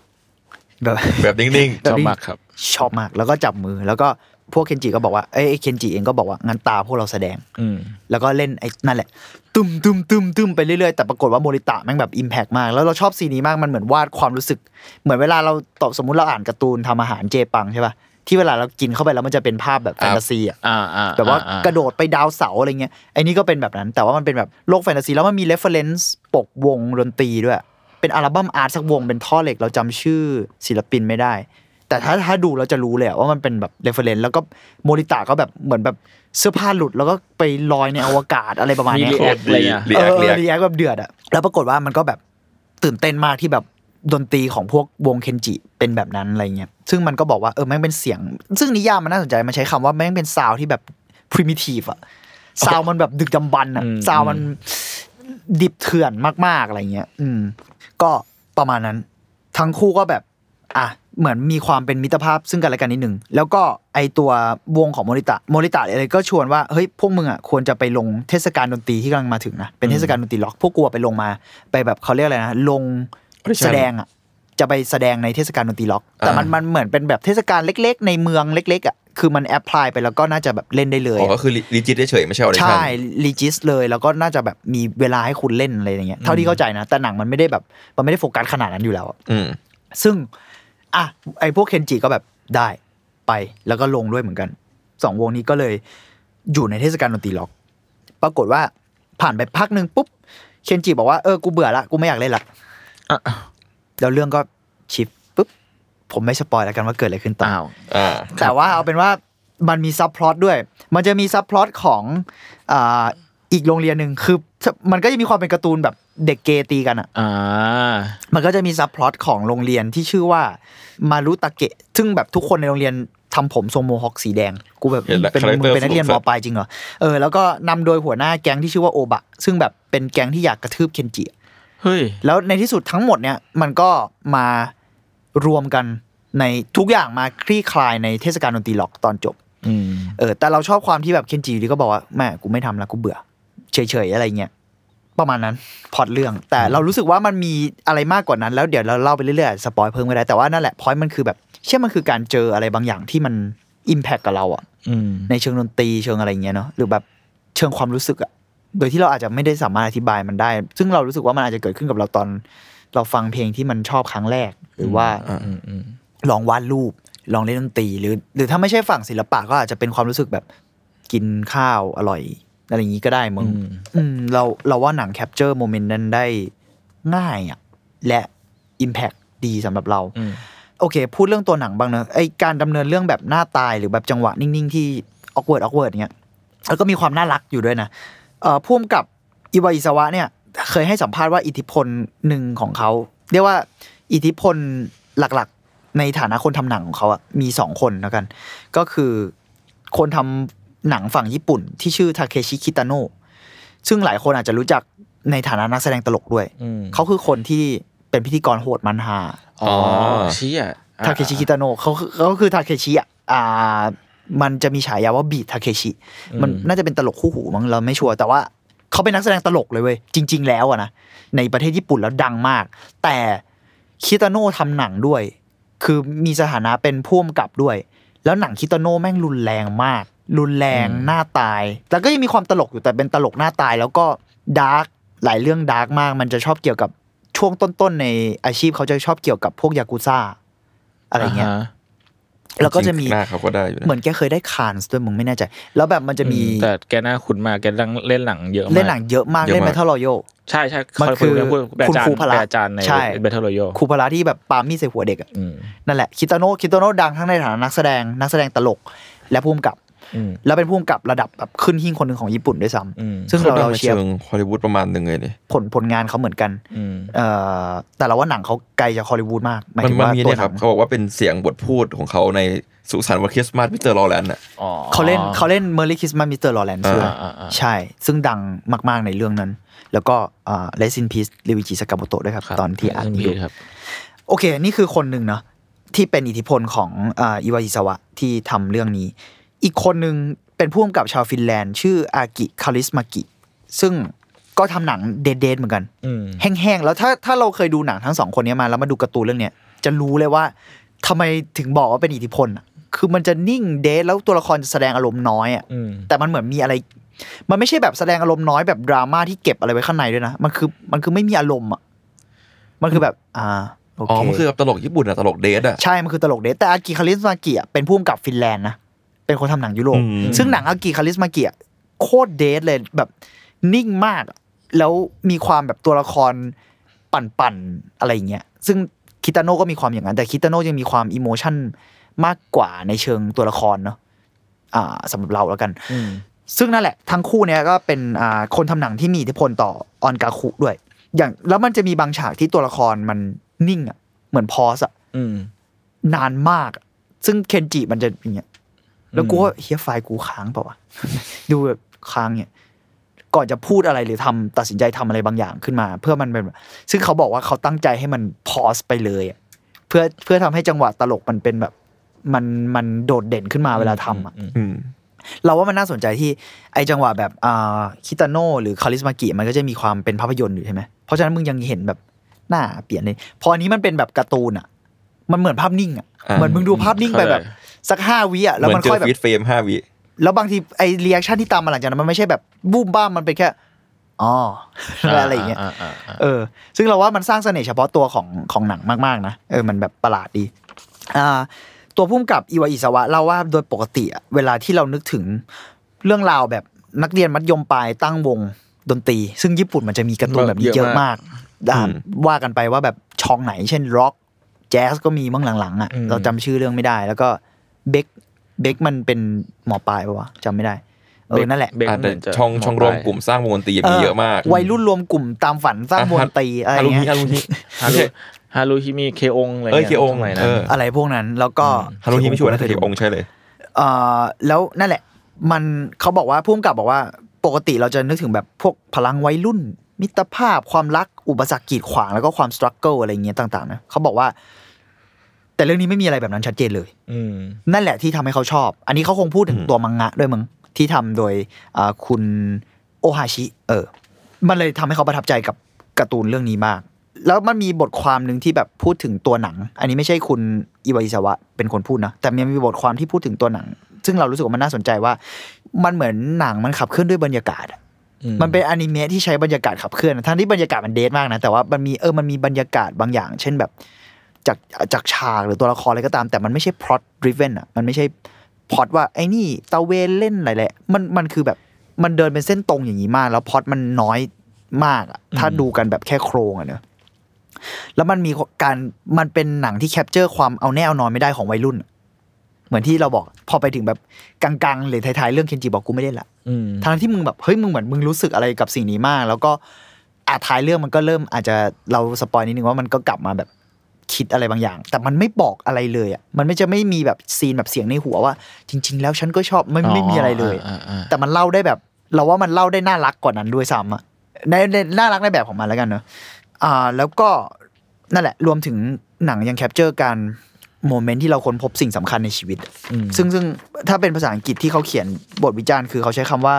แบบแบบนิ่งชอบมากครับ ชอบมากแล้วก็จับมือแล้วก็ พวกเคนจิก็บอกว่าเอ้ยไอ้เคนจิเองก็บอกว่างั้นตาพวกเราแสดงอืมแล้วก็เล่นไอ้นั่นแหละตึมตึมตึมตึมไปเรื่อยๆแต่ปรากฏว่าโมริตะแม่งแบบอิมแพกมาก แล้วเราชอบซีนนี้มากมันเหมือนวาดความรู้สึก เหมือนเวลาเราตอบสมมุติเราอ่านการ์ตูนทำอาหารเจปังใช่ป่ะที่เวลาเรากินเข้าไปแล้วมันจะเป็นภาพแบบแฟนตาซีอะอ่าอ่าแบบว่าอ่กระโดดไปดาวเสาอะไรเงี้ยไอ้นี่ก็เป็นแบบนั้น แต่ว่ามันเป็นแบบโลกแฟนตาซีแล้วมันมี reference ปกวงดนตรีด้วย เป็น album art สักวงเป็นท่อเหล็กเราจำชื่อศิลปินไม่ได้ แต่ถ้าถ้าดูเราจะรู้เลยอะว่ามันเป็นแบบ reference แล้วก็โมริตะก็แบบเหมือนแบบเสื้อผ้าหลุดแล้วก็ไปลอยในอวกาศอะไรประมาณมีเนี้ย react อะไรเงี้ย react เออ react react แบบเดือดอะแล้วปรากฏว่ามันก็แบบตื่นเต้นมากที่แบบดนตรีของพวกวงเคนจิเป็นแบบนั้นอะไรเงี้ยซึ่งมันก็บอกว่าเออแม่งเป็นเสียง ซึ่งนิยามมันน่าสนใจมันใช้คำว่าแม่งเป็น sound ที่แบบ primitive อะ sound มันแบบดึกดำบรรพ์อะอืม sound มันดิบเถื่อนมากๆอะไรเงี้ย อืม ก็ประมาณนั้น ทั้งคู่ก็แบบ อะ เหมือนมีความเป็นมิตรภาพซึ่งกันและกันนิดหนึ่งแล้วก็ไอตัววงของโมริตะโมริตะอะไรก็ชวนว่าเฮ้ยพวกมึงอะควรจะไปลงเทศกาลดนตรีที่กำลังมาถึงนะเป็นเทศกาลดนตรีร็อกพวกกูอะไปลงมา ไปแบบเขาเรียกอะไรนะลง audition แสดงอะจะไปแสดงในเทศกาลดนตรีร็อก แต่มันอ่ามัมันเหมือนเป็นแบบเทศกาลเล็ก ๆ ในเมืองเล็ก ๆอะคือมัน apply ไปแล้วก็น่าจะแบบเล่นได้เลยอ๋ออะก็คือ regis เฉยๆไม่ใช่ audition ใช่ regis เลยแล้วก็น่าจะแบบมีเวลาให้คุณเล่นอะไรอย่างเงี้ยเท่าที่เข้าใจนะแต่หนังมันไม่ได้แบบมันไม่ได้โฟกัสขนาดนั้นอยู่แล้วอะอืมซึ่ง อะไอพวกเคนจิก็แบบได้ไปแล้วก็ลงด้วยเหมือนกันสองวงนี้ก็เลยอยู่ในเทศกาลดนตรีร็อก ปรากฏว่าผ่านไปพักหนึ่งปุ๊บเคนจิบอกว่าเออกูเบื่อละกูไม่อยากเล่นละอะแล้วเรื่องก็ shift ปุ๊บผมไม่ spoil แล้วกันว่าเกิดอะไรขึ้นต่ออ้าวอ่าแต่ว่าเอาเป็นว่ามันมี subplot ด้วย มันจะมี subplot ของ อ่าอีกโรงเรียนหนึ่งคือมันก็จะมีความเป็นการ์ตูนแบบเด็กเกเรตีกันอะอ่ามันก็จะมี subplot ของโรงเรียนที่ชื่อว่ามารุตะเกะ ซึ่งแบบทุกคนในโรงเรียนทำผมทรง mohawk สีแดง กูแบบเห็นแล้วเป็นมึง character เป็นนักเรียนสนุกสัส ม.ปลายจริงเหรอ เออแล้วก็นำโดยหัวหน้าแก๊งที่ชื่อว่าโอบะ ซึ่งแบบเป็นแก๊งที่อยากกระทืบเคนจิเฮ้ยแล้วในที่สุดทั้งหมดเนี่ยมันก็มารวมกันในทุกอย่างมาคลี่คลายในเทศกาลดนตรีร็อกตอนจบอืมเออแต่เราชอบความที่แบบเคนจิอยู่ดีก็บอกว่าแม่งกูไม่ทำแล้วกูเบื่อ เฉยๆอะไรเงี้ยประมาณนั้นพล็อตเรื่อง แต่เรารู้สึกว่ามันมีอะไรมากกว่านั้น แล้วเดี๋ยวเราเล่าไปเรื่อยๆ spoil เพิ่มก็ได้แต่ว่านั่นแหละพอยมันคือแบบ เชื่อมันคือการเจออะไรบางอย่างที่มัน impact กับเราอะอืมในเชิงดนตรีเชิงอะไรเงี้ยเนาะหรือแบบเชิงความรู้สึกอะโดยที่เราอาจจะไม่ได้สามารถอธิบายมันได้ ซึ่งเรารู้สึกว่ามันอาจจะเกิดขึ้นกับเราตอน เราฟังเพลงที่มันชอบครั้งแรก หรือว่าอืมอืมลองวาดรูป ลองเล่นดนตรีหรือ หรือถ้าไม่ใช่ฝั่งศิลปะก็อาจจะเป็นความรู้สึกแบบกินข้าวอร่อย อะไรอย่างนี้ก็ได้มึงอืมอืมเราเราว่าหนัง capture moment นั้นได้ง่ายอะ และ Impact ดีสำหรับเราอืมโอเค พูดเรื่องตัวหนังบ้างเนอะไอการดำเนินเรื่องแบบหน้าตายหรือแบบจังหวะนิ่ง ๆ ที่ awkward awkward เงี้ยแล้วก็มีความน่ารักอยู่ด้วยนะเอ่อพ่วงกับอิวาอิซาวะเนี่ย เคยให้สัมภาษณ์ว่าอิทธิพลหนึ่งของเขา เรียกว่าอิทธิพลหลักๆ ในฐานะคนทำหนังของเขาอะมีสองคนแล้วกัน ก็คือคนทำ หนังฝั่งญี่ปุ่น ที่ชื่อทาเคชิคิตาโนะซึ่งหลายคนอาจจะรู้จักในฐานะนักแสดงตลกด้วยอืมเขาคือคนที่เป็นพิธีกรโหดมันฮาอ๋อเชี่ยทาเคชิคิตาโนะเขาคือเขาคือทาเคชิอะอ่ามันจะมีฉายาว่าบีทาเคชิ มันน่าจะเป็นตลกคู่หูมั้งเราไม่ชัวร์แต่ว่าเขาเป็นนักแสดงตลกเลยเว้ยจริง ๆ แล้วอะนะในประเทศญี่ปุ่นแล้วดังมาก แต่คิตาโนะทำหนังด้วย คือมีสถานะเป็นพ่วมกับด้วย แล้วหนังคิตาโนะแม่งรุนแรงมาก รุนแรงหน้าตายแล้วก็ยังมีความตลกอยู่แต่เป็นตลกหน้าตาย แล้วก็ dark หลายเรื่อง dark มาก มันจะชอบเกี่ยวกับช่วงต้นๆในอาชีพเขาจะชอบเกี่ยวกับพวกยากุซ่าอะไรเงี้ยาฮะแล้วก็จะมีหน้าเขาก็ได้อยู่นะเหมือนแกเคยได้คานส์ด้วยมึงไม่แน่ใจ แล้วแบบมันจะมีแต่แกน่าคุ้นมากแกเล่นหนังเยอะมากเล่นหนังเยอะมากเยอะเล่น Battle Royale ใช่ใช่มันคือพูดเป็นคุณอาจารย์ครูพละเป็นอาจารย์ในใช่เบ Royale ครูพละที่แบบปามีดใส่หัวเด็กอะอืมนั่นแหละคิตาโนะคิตาโนะดังทั้งในฐานะนักแสดงนักแสดงตลกและผู้กำกับอืม แล้วเป็นผู้กำกับระดับแบบขึ้นหิ้งคนหนึ่งของญี่ปุ่นด้วยซ้อืมำซึ่งเขาเราดังเราในเชียร์เชิงฮอลลีวูดประมาณหนึ่งเลยนี่ผลผลงานเขาเหมือนกันอืมเอ่อแต่เราว่าหนังเขาไกลจากฮอลลีวูดมากหมายมันถึงมันว่ามีตัวเนี่ยหคนัรับงเขาบอกว่าเป็นเสียงบทพูดของเขาในสุสานวันคริสต์มาสมิสเตอร์ลอแลนด์อะอ๋อเขาเล่นเขาเล่นเมอร์ลี่คิสมามิสเตอร์ลอแลนด์อ่าด้วยอ่าอ่าใช่ ซึ่งดังมากๆในเรื่องนั้น แล้วก็อ่าเลซินพีสลิวิจิสกาโบโตะด้วยครับครับ ตอนที่อ่านซึ่งอยู่ครับโอเค นี่คือคนหนึ่งเนาะที่เป็นอิทธิพลของอ่าอิวาอิสวะที่ทำเรื่องนี้ อีกคนหนึ่งเป็นผู้กำกับชาวฟินแลนด์ ชื่ออากิคาริสมากิ ซึ่งก็ทำหนังเดดๆเหมือนกันอืมแห้งๆ แล้วถ้าถ้าเราเคยดูหนังทั้งสองคนนี้มาแล้วมาดูการ์ตูนเรื่องเนี้ยจะรู้เลยว่าทำไมถึงบอกว่าเป็นอิทธิพลอะคือมันจะนิ่งเดทแล้วตัวละครจะแสดงอารมณ์น้อยอะอืมแต่มันเหมือนมีอะไร มันไม่ใช่แบบแสดงอารมณ์น้อยแบบดราม่าที่เก็บอะไรไว้ข้างในด้วยนะมันคือมันคือไม่มีอารมณ์อะมันคือแบบ อ่าอ๋อโอเคมันคือแบบตลกญี่ปุ่นอะตลก dead อะใช่ มันคือตลก dead แต่อากิเคาริสมากิอะเป็นผู้กำกับฟินแลนด์นะ เป็นคนทำหนังยุโรปอืมซึ่งหนังอากิเคาริสมากิอะโคตร dead เลยแบบนิ่งมากอะแล้วมีความแบบตัวละครปั่นๆอะไรอย่างเงี้ยซึ่งคิตาโน่ก็มีความอย่างนั้น แต่คิตาโน่ยังมีความ emotion มากกว่าในเชิงตัวละครเนาะอ่าสำหรับเราแล้วกันอืมซึ่งนั่นแหละ ทั้งคู่เนี้ยก็เป็นอ่าคนทำหนังที่มีอิทธิพลต่อออนกาคุด้วย อย่างแล้วมันจะมีบางฉากที่ตัวละครมันนิ่งอะเหมือนพอสอะอืมนานมากอะซึ่งเคนจิมันจะอย่างเงี้ย แล้วกูว่าเฮียไฟล์กูค้างเปล่าวะดูแบบค้างเนี่ยก่อนจะพูดอะไรหรือทำตัดสินใจทำอะไรบางอย่างขึ้นมา เพื่อมันเป็นแบบซึ่งเขาบอกว่าเขาตั้งใจให้มันพอสไปเลยอะเพื่อเพื่อทำให้จังหวะตลกมันเป็นแบบ มันมันโดดเด่นขึ้นมาเวลาทำอะอืมเราว่ามันน่าสนใจที่ไอจังหวะแบบอ่าคิตาโน่หรือเคาริสมากิมันก็จะมีความเป็นภาพยนตร์อยู่ใช่ไหมเพราะฉะนั้นมึงยังเห็นแบบหน้าเปลี่ยนเลยพออันนี้มันเป็นแบบการ์ตูนอะ มันเหมือนภาพนิ่งอะอ่าเหมือนมึงดูภาพนิ่งไปแบบ สักห้าวิอะเหแล้วมันค่อยแบบ freeze frame ห้าวิแล้วบางทีไอ reaction ที่ตามมาหลังจากนั้นมันไม่ใช่แบบบูมบ้ามมันเป็นแค่อ๋ออะไรอย่างเงี้ยอ่าอ่าอ่าเออ ซึ่งเราว่ามันสร้างเสน่ห์เฉพาะตัวของของหนังมากๆนะเออมันแบบประหลาดดีอ่าตัวพุ่มกับอิวาอิสวะเล่าว่าโดยปกติอะเวลาที่เรานึกถึงเรื่องราวแบบนักเรียนมัธยมปลายตั้งวงดนตรี ซึ่งญี่ปุ่นมันจะมีการ์ตูนแบบนี้เยอะมากอ่าว่ากันไปว่าแบบช่องไหน เช่นร็อกแจ๊สก็มีมั่งหลังๆอะเราจำชื่อเรื่องไม่ได้แล้วก็ เบคเบคมันเป็นหมอปลายปะวะจำไม่ได้เออนั่นแหละเบคอะแต่เหมืนจะช่องช่องรวมกลุ่มสร้างวงดนตรีมีเยอะมาก วัยรุ่นรวมกลุ่มตามฝันสร้างวงดนตรีอะไรฮารุฮิเงี้ยฮารุฮิฮารุฮารุฮิมีเคองอะไรเอ้ยงี้เคองสมัยนั้เอนออะไรพวกนั้นแล้วก็ฮารุฮิไม่ช่วยนะแต่เคองใช่เลยเอ่อแล้วนั่นแหละ มันเขาบอกว่าพุ่มกับบอกว่าปกติเราจะนึกถึงแบบพวกพลังวัยรุ่น มิตรภาพความรักอุปสรรคกีดขวางแล้วก็ความสตรัคเกิลอะไรเงี้ยต่างๆนะเขาบอกว่า แต่เรื่องนี้ไม่มีอะไรแบบนั้นชัดเจนเลย อืม นั่นแหละที่ทำให้เขาชอบ อันนี้เขาคงพูดถึงตัวมังงะด้วยมึงที่ทำโดยอ่าคุณโอฮาชิ เออ มันเลยทำให้เขาประทับใจกับการ์ตูนเรื่องนี้มาก แล้วมันมีบทความหนึ่งที่แบบพูดถึงตัวหนัง อันนี้ไม่ใช่คุณอิวาอิสวะเป็นคนพูดนะ แต่มันมีบทความที่พูดถึงตัวหนัง ซึ่งเรารู้สึกว่ามันน่าสนใจว่า มันเหมือนหนังมันขับเคลื่อนด้วยบรรยากาศอะอืมมันเป็นอนิเมะที่ใช้บรรยากาศขับเคลื่อน ทั้งที่บรรยากาศมันเดทมากนะ แต่ว่ามันมีเออ มันมีบรรยากาศบางอย่าง เช่นแบบ จากจากฉากหรือตัวละครอะไรก็ตาม แต่มันไม่ใช่ plot driven อะมันไม่ใช่พล็อตว่าไอ้นี่ตระเวนเล่นอะไรแหละมันมันคือแบบมันเดินเป็นเส้นตรงอย่างนี้มาก แล้วพล็อตมันน้อยมากอะถ้าดูกันแบบแค่โครงอะเนอะแล้วมันมีการมันเป็นหนังที่ capture ความเอาแน่เอานอนไม่ได้ของวัยรุ่นอะเหมือนที่เราบอก พอไปถึงแบบกลางๆหรือท้ายๆเรื่องเคนจิบอกกูไม่เล่นละอืมทั้งที่มึงแบบเฮ้ยมึงเหมือนมึงรู้สึกอะไรกับสิ่งนี้มาก แล้วก็อาท้ายเรื่องมันก็เริ่มอาจจะเรา spoil นิดนึงว่ามันก็กลับมาแบบ คิดอะไรบางอย่าง แต่มันไม่บอกอะไรเลยอะมันไม่จะไม่มีแบบ scene แบบเสียงในหัวว่า จริง ๆ แล้วฉันก็ชอบไม่ไม่มีอะไรเลยอ่าอ่าแต่มันเล่าได้แบบ เราว่ามันเล่าได้น่ารักกว่านั้นด้วยซ้ำอะในในน่ารักในแบบของมันแล้วกันเนอะอ่า แล้วก็นั่นแหละ รวมถึงหนังยัง capture การ moment ที่เราค้นพบสิ่งสำคัญในชีวิตอืมซึ่งซึ่งถ้าเป็นภาษาอังกฤษที่เขาเขียนบทวิจารณ์คือเขาใช้คำว่า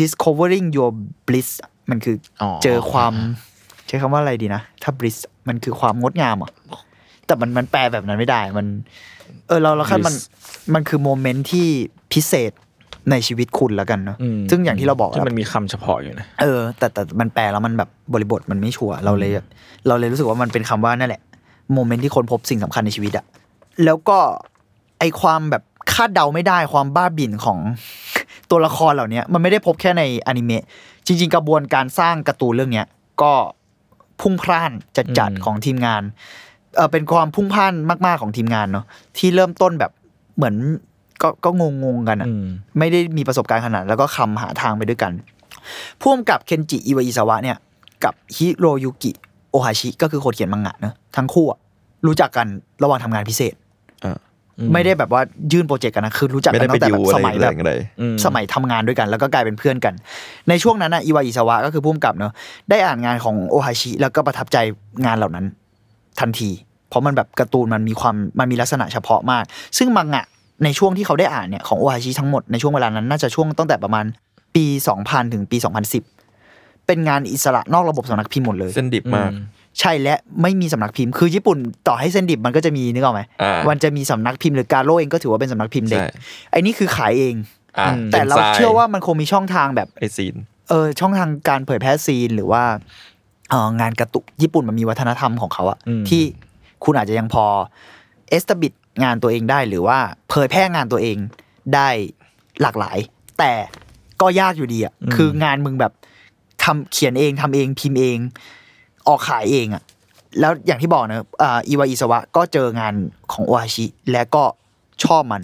discovering your bliss มันคือออเจอความ ใช้คำว่าอะไรดีนะ ถ้า bliss มันคือความงดงามอะแต่มันมันแปลแบบนั้นไม่ได้ มัน เออเราเราคัดมันมันคือโมเมนต์ที่พิเศษในชีวิตคุณแล้วกันเนาะอืมซึ่งอย่างที่เราบอกที่อะมันมีคำเฉพาะอยู่นะเออแต่แต่มันแปลแล้วมันแบบบริบทมันไม่ชัวร์เราเลยแบบเราเลยรู้สึกว่ามันเป็นคำว่านั่นแหละโมเมนต์ที่คนพบสิ่งสำคัญในชีวิตอะแล้วก็ไอความแบบคาดเดาไม่ได้ความบ้าบิ่นของตัวละครเหล่านี้มันไม่ได้พบแค่ในอนิเมะจริง ๆ กระบวนการสร้างการ์ตูนเรื่องเนี้ยก็ พุ่งพล่านจัดจัดอืมของทีมงานเออเป็นความพุ่งพล่านมาก ๆของทีมงานเนาะที่เริ่มต้นแบบเหมือนก็ก็งงงๆกันอะอืมไม่ได้มีประสบการณ์ขนาดนั้นแล้วก็คำหาทางไปด้วยกันพ่วงกับเคนจิอิวาอิซาวะเนี่ยกับฮิโรยุกิโอฮาชิก็คือคนเขียนมังงะเนอะทั้งคู่อะรู้จักกันระหว่างทำงานพิเศษอ่า ไม่ได้แบบว่ายื่นโปรเจกต์กันนะคือรู้จักไม่กัได้นไปตั้งแต่ดิแบวบอะสไรมัยเลแบยบอะไรอืมสมัยทำงานด้วยกัน แล้วก็กลายเป็นเพื่อนกัน ในช่วงนั้นนะอิวาอิซาวะก็คือพุ่มกับเนอะได้อ่านงานของโอฮาชิ แล้วก็ประทับใจงานเหล่านั้น ทันที เพราะมันแบบการ์ตูนมันมีความมันมีลักษณะเฉพาะมาก ซึ่งมังงะในช่วงที่เขาได้อ่านเนี่ยของโอฮาชิทั้งหมดในช่วงเวลานั้นน่าจะช่วงตั้งแต่ประมาณปี 2000 ถึงปี 2010 เป็นงานอิสระนอกระบบสำนักพิมพ์หมดเลยเส้นดิบมาก ใช่และไม่มีสำนักพิมพ์คือญี่ปุ่นต่อให้เส้นดิบมันก็จะมีนึกออกไหมอ่ามันจะมีสำนักพิมพ์หรือการโลเองก็ถือว่าเป็นสำนักพิมพ์เด็กใช่ไอ้นี่คือขายเองอ่าแต่เราป็นทยเชื่อว่ามันคงมีช่องทางแบบไอซีนเออช่องทางการเผยแพร่ซีนหรือว่าเอองานการ์ตุญี่ปุ่นมันมีวัฒนธรรมของเขาอะอืมที่คุณอาจจะยังพอเอสตบิดงานตัวเองได้หรือว่าเผยแพร่งานตัวเองได้หลากหลาย แต่ก็ยากอยู่ดีอะคืองานมึงแบบทำเขียนเองทำเองพิมพ์เอง ออกขายเองอะแล้วอย่างที่บอกนะอ่าอีวาอิสวะก็เจองานของโอฮาชิ และก็ชอบมัน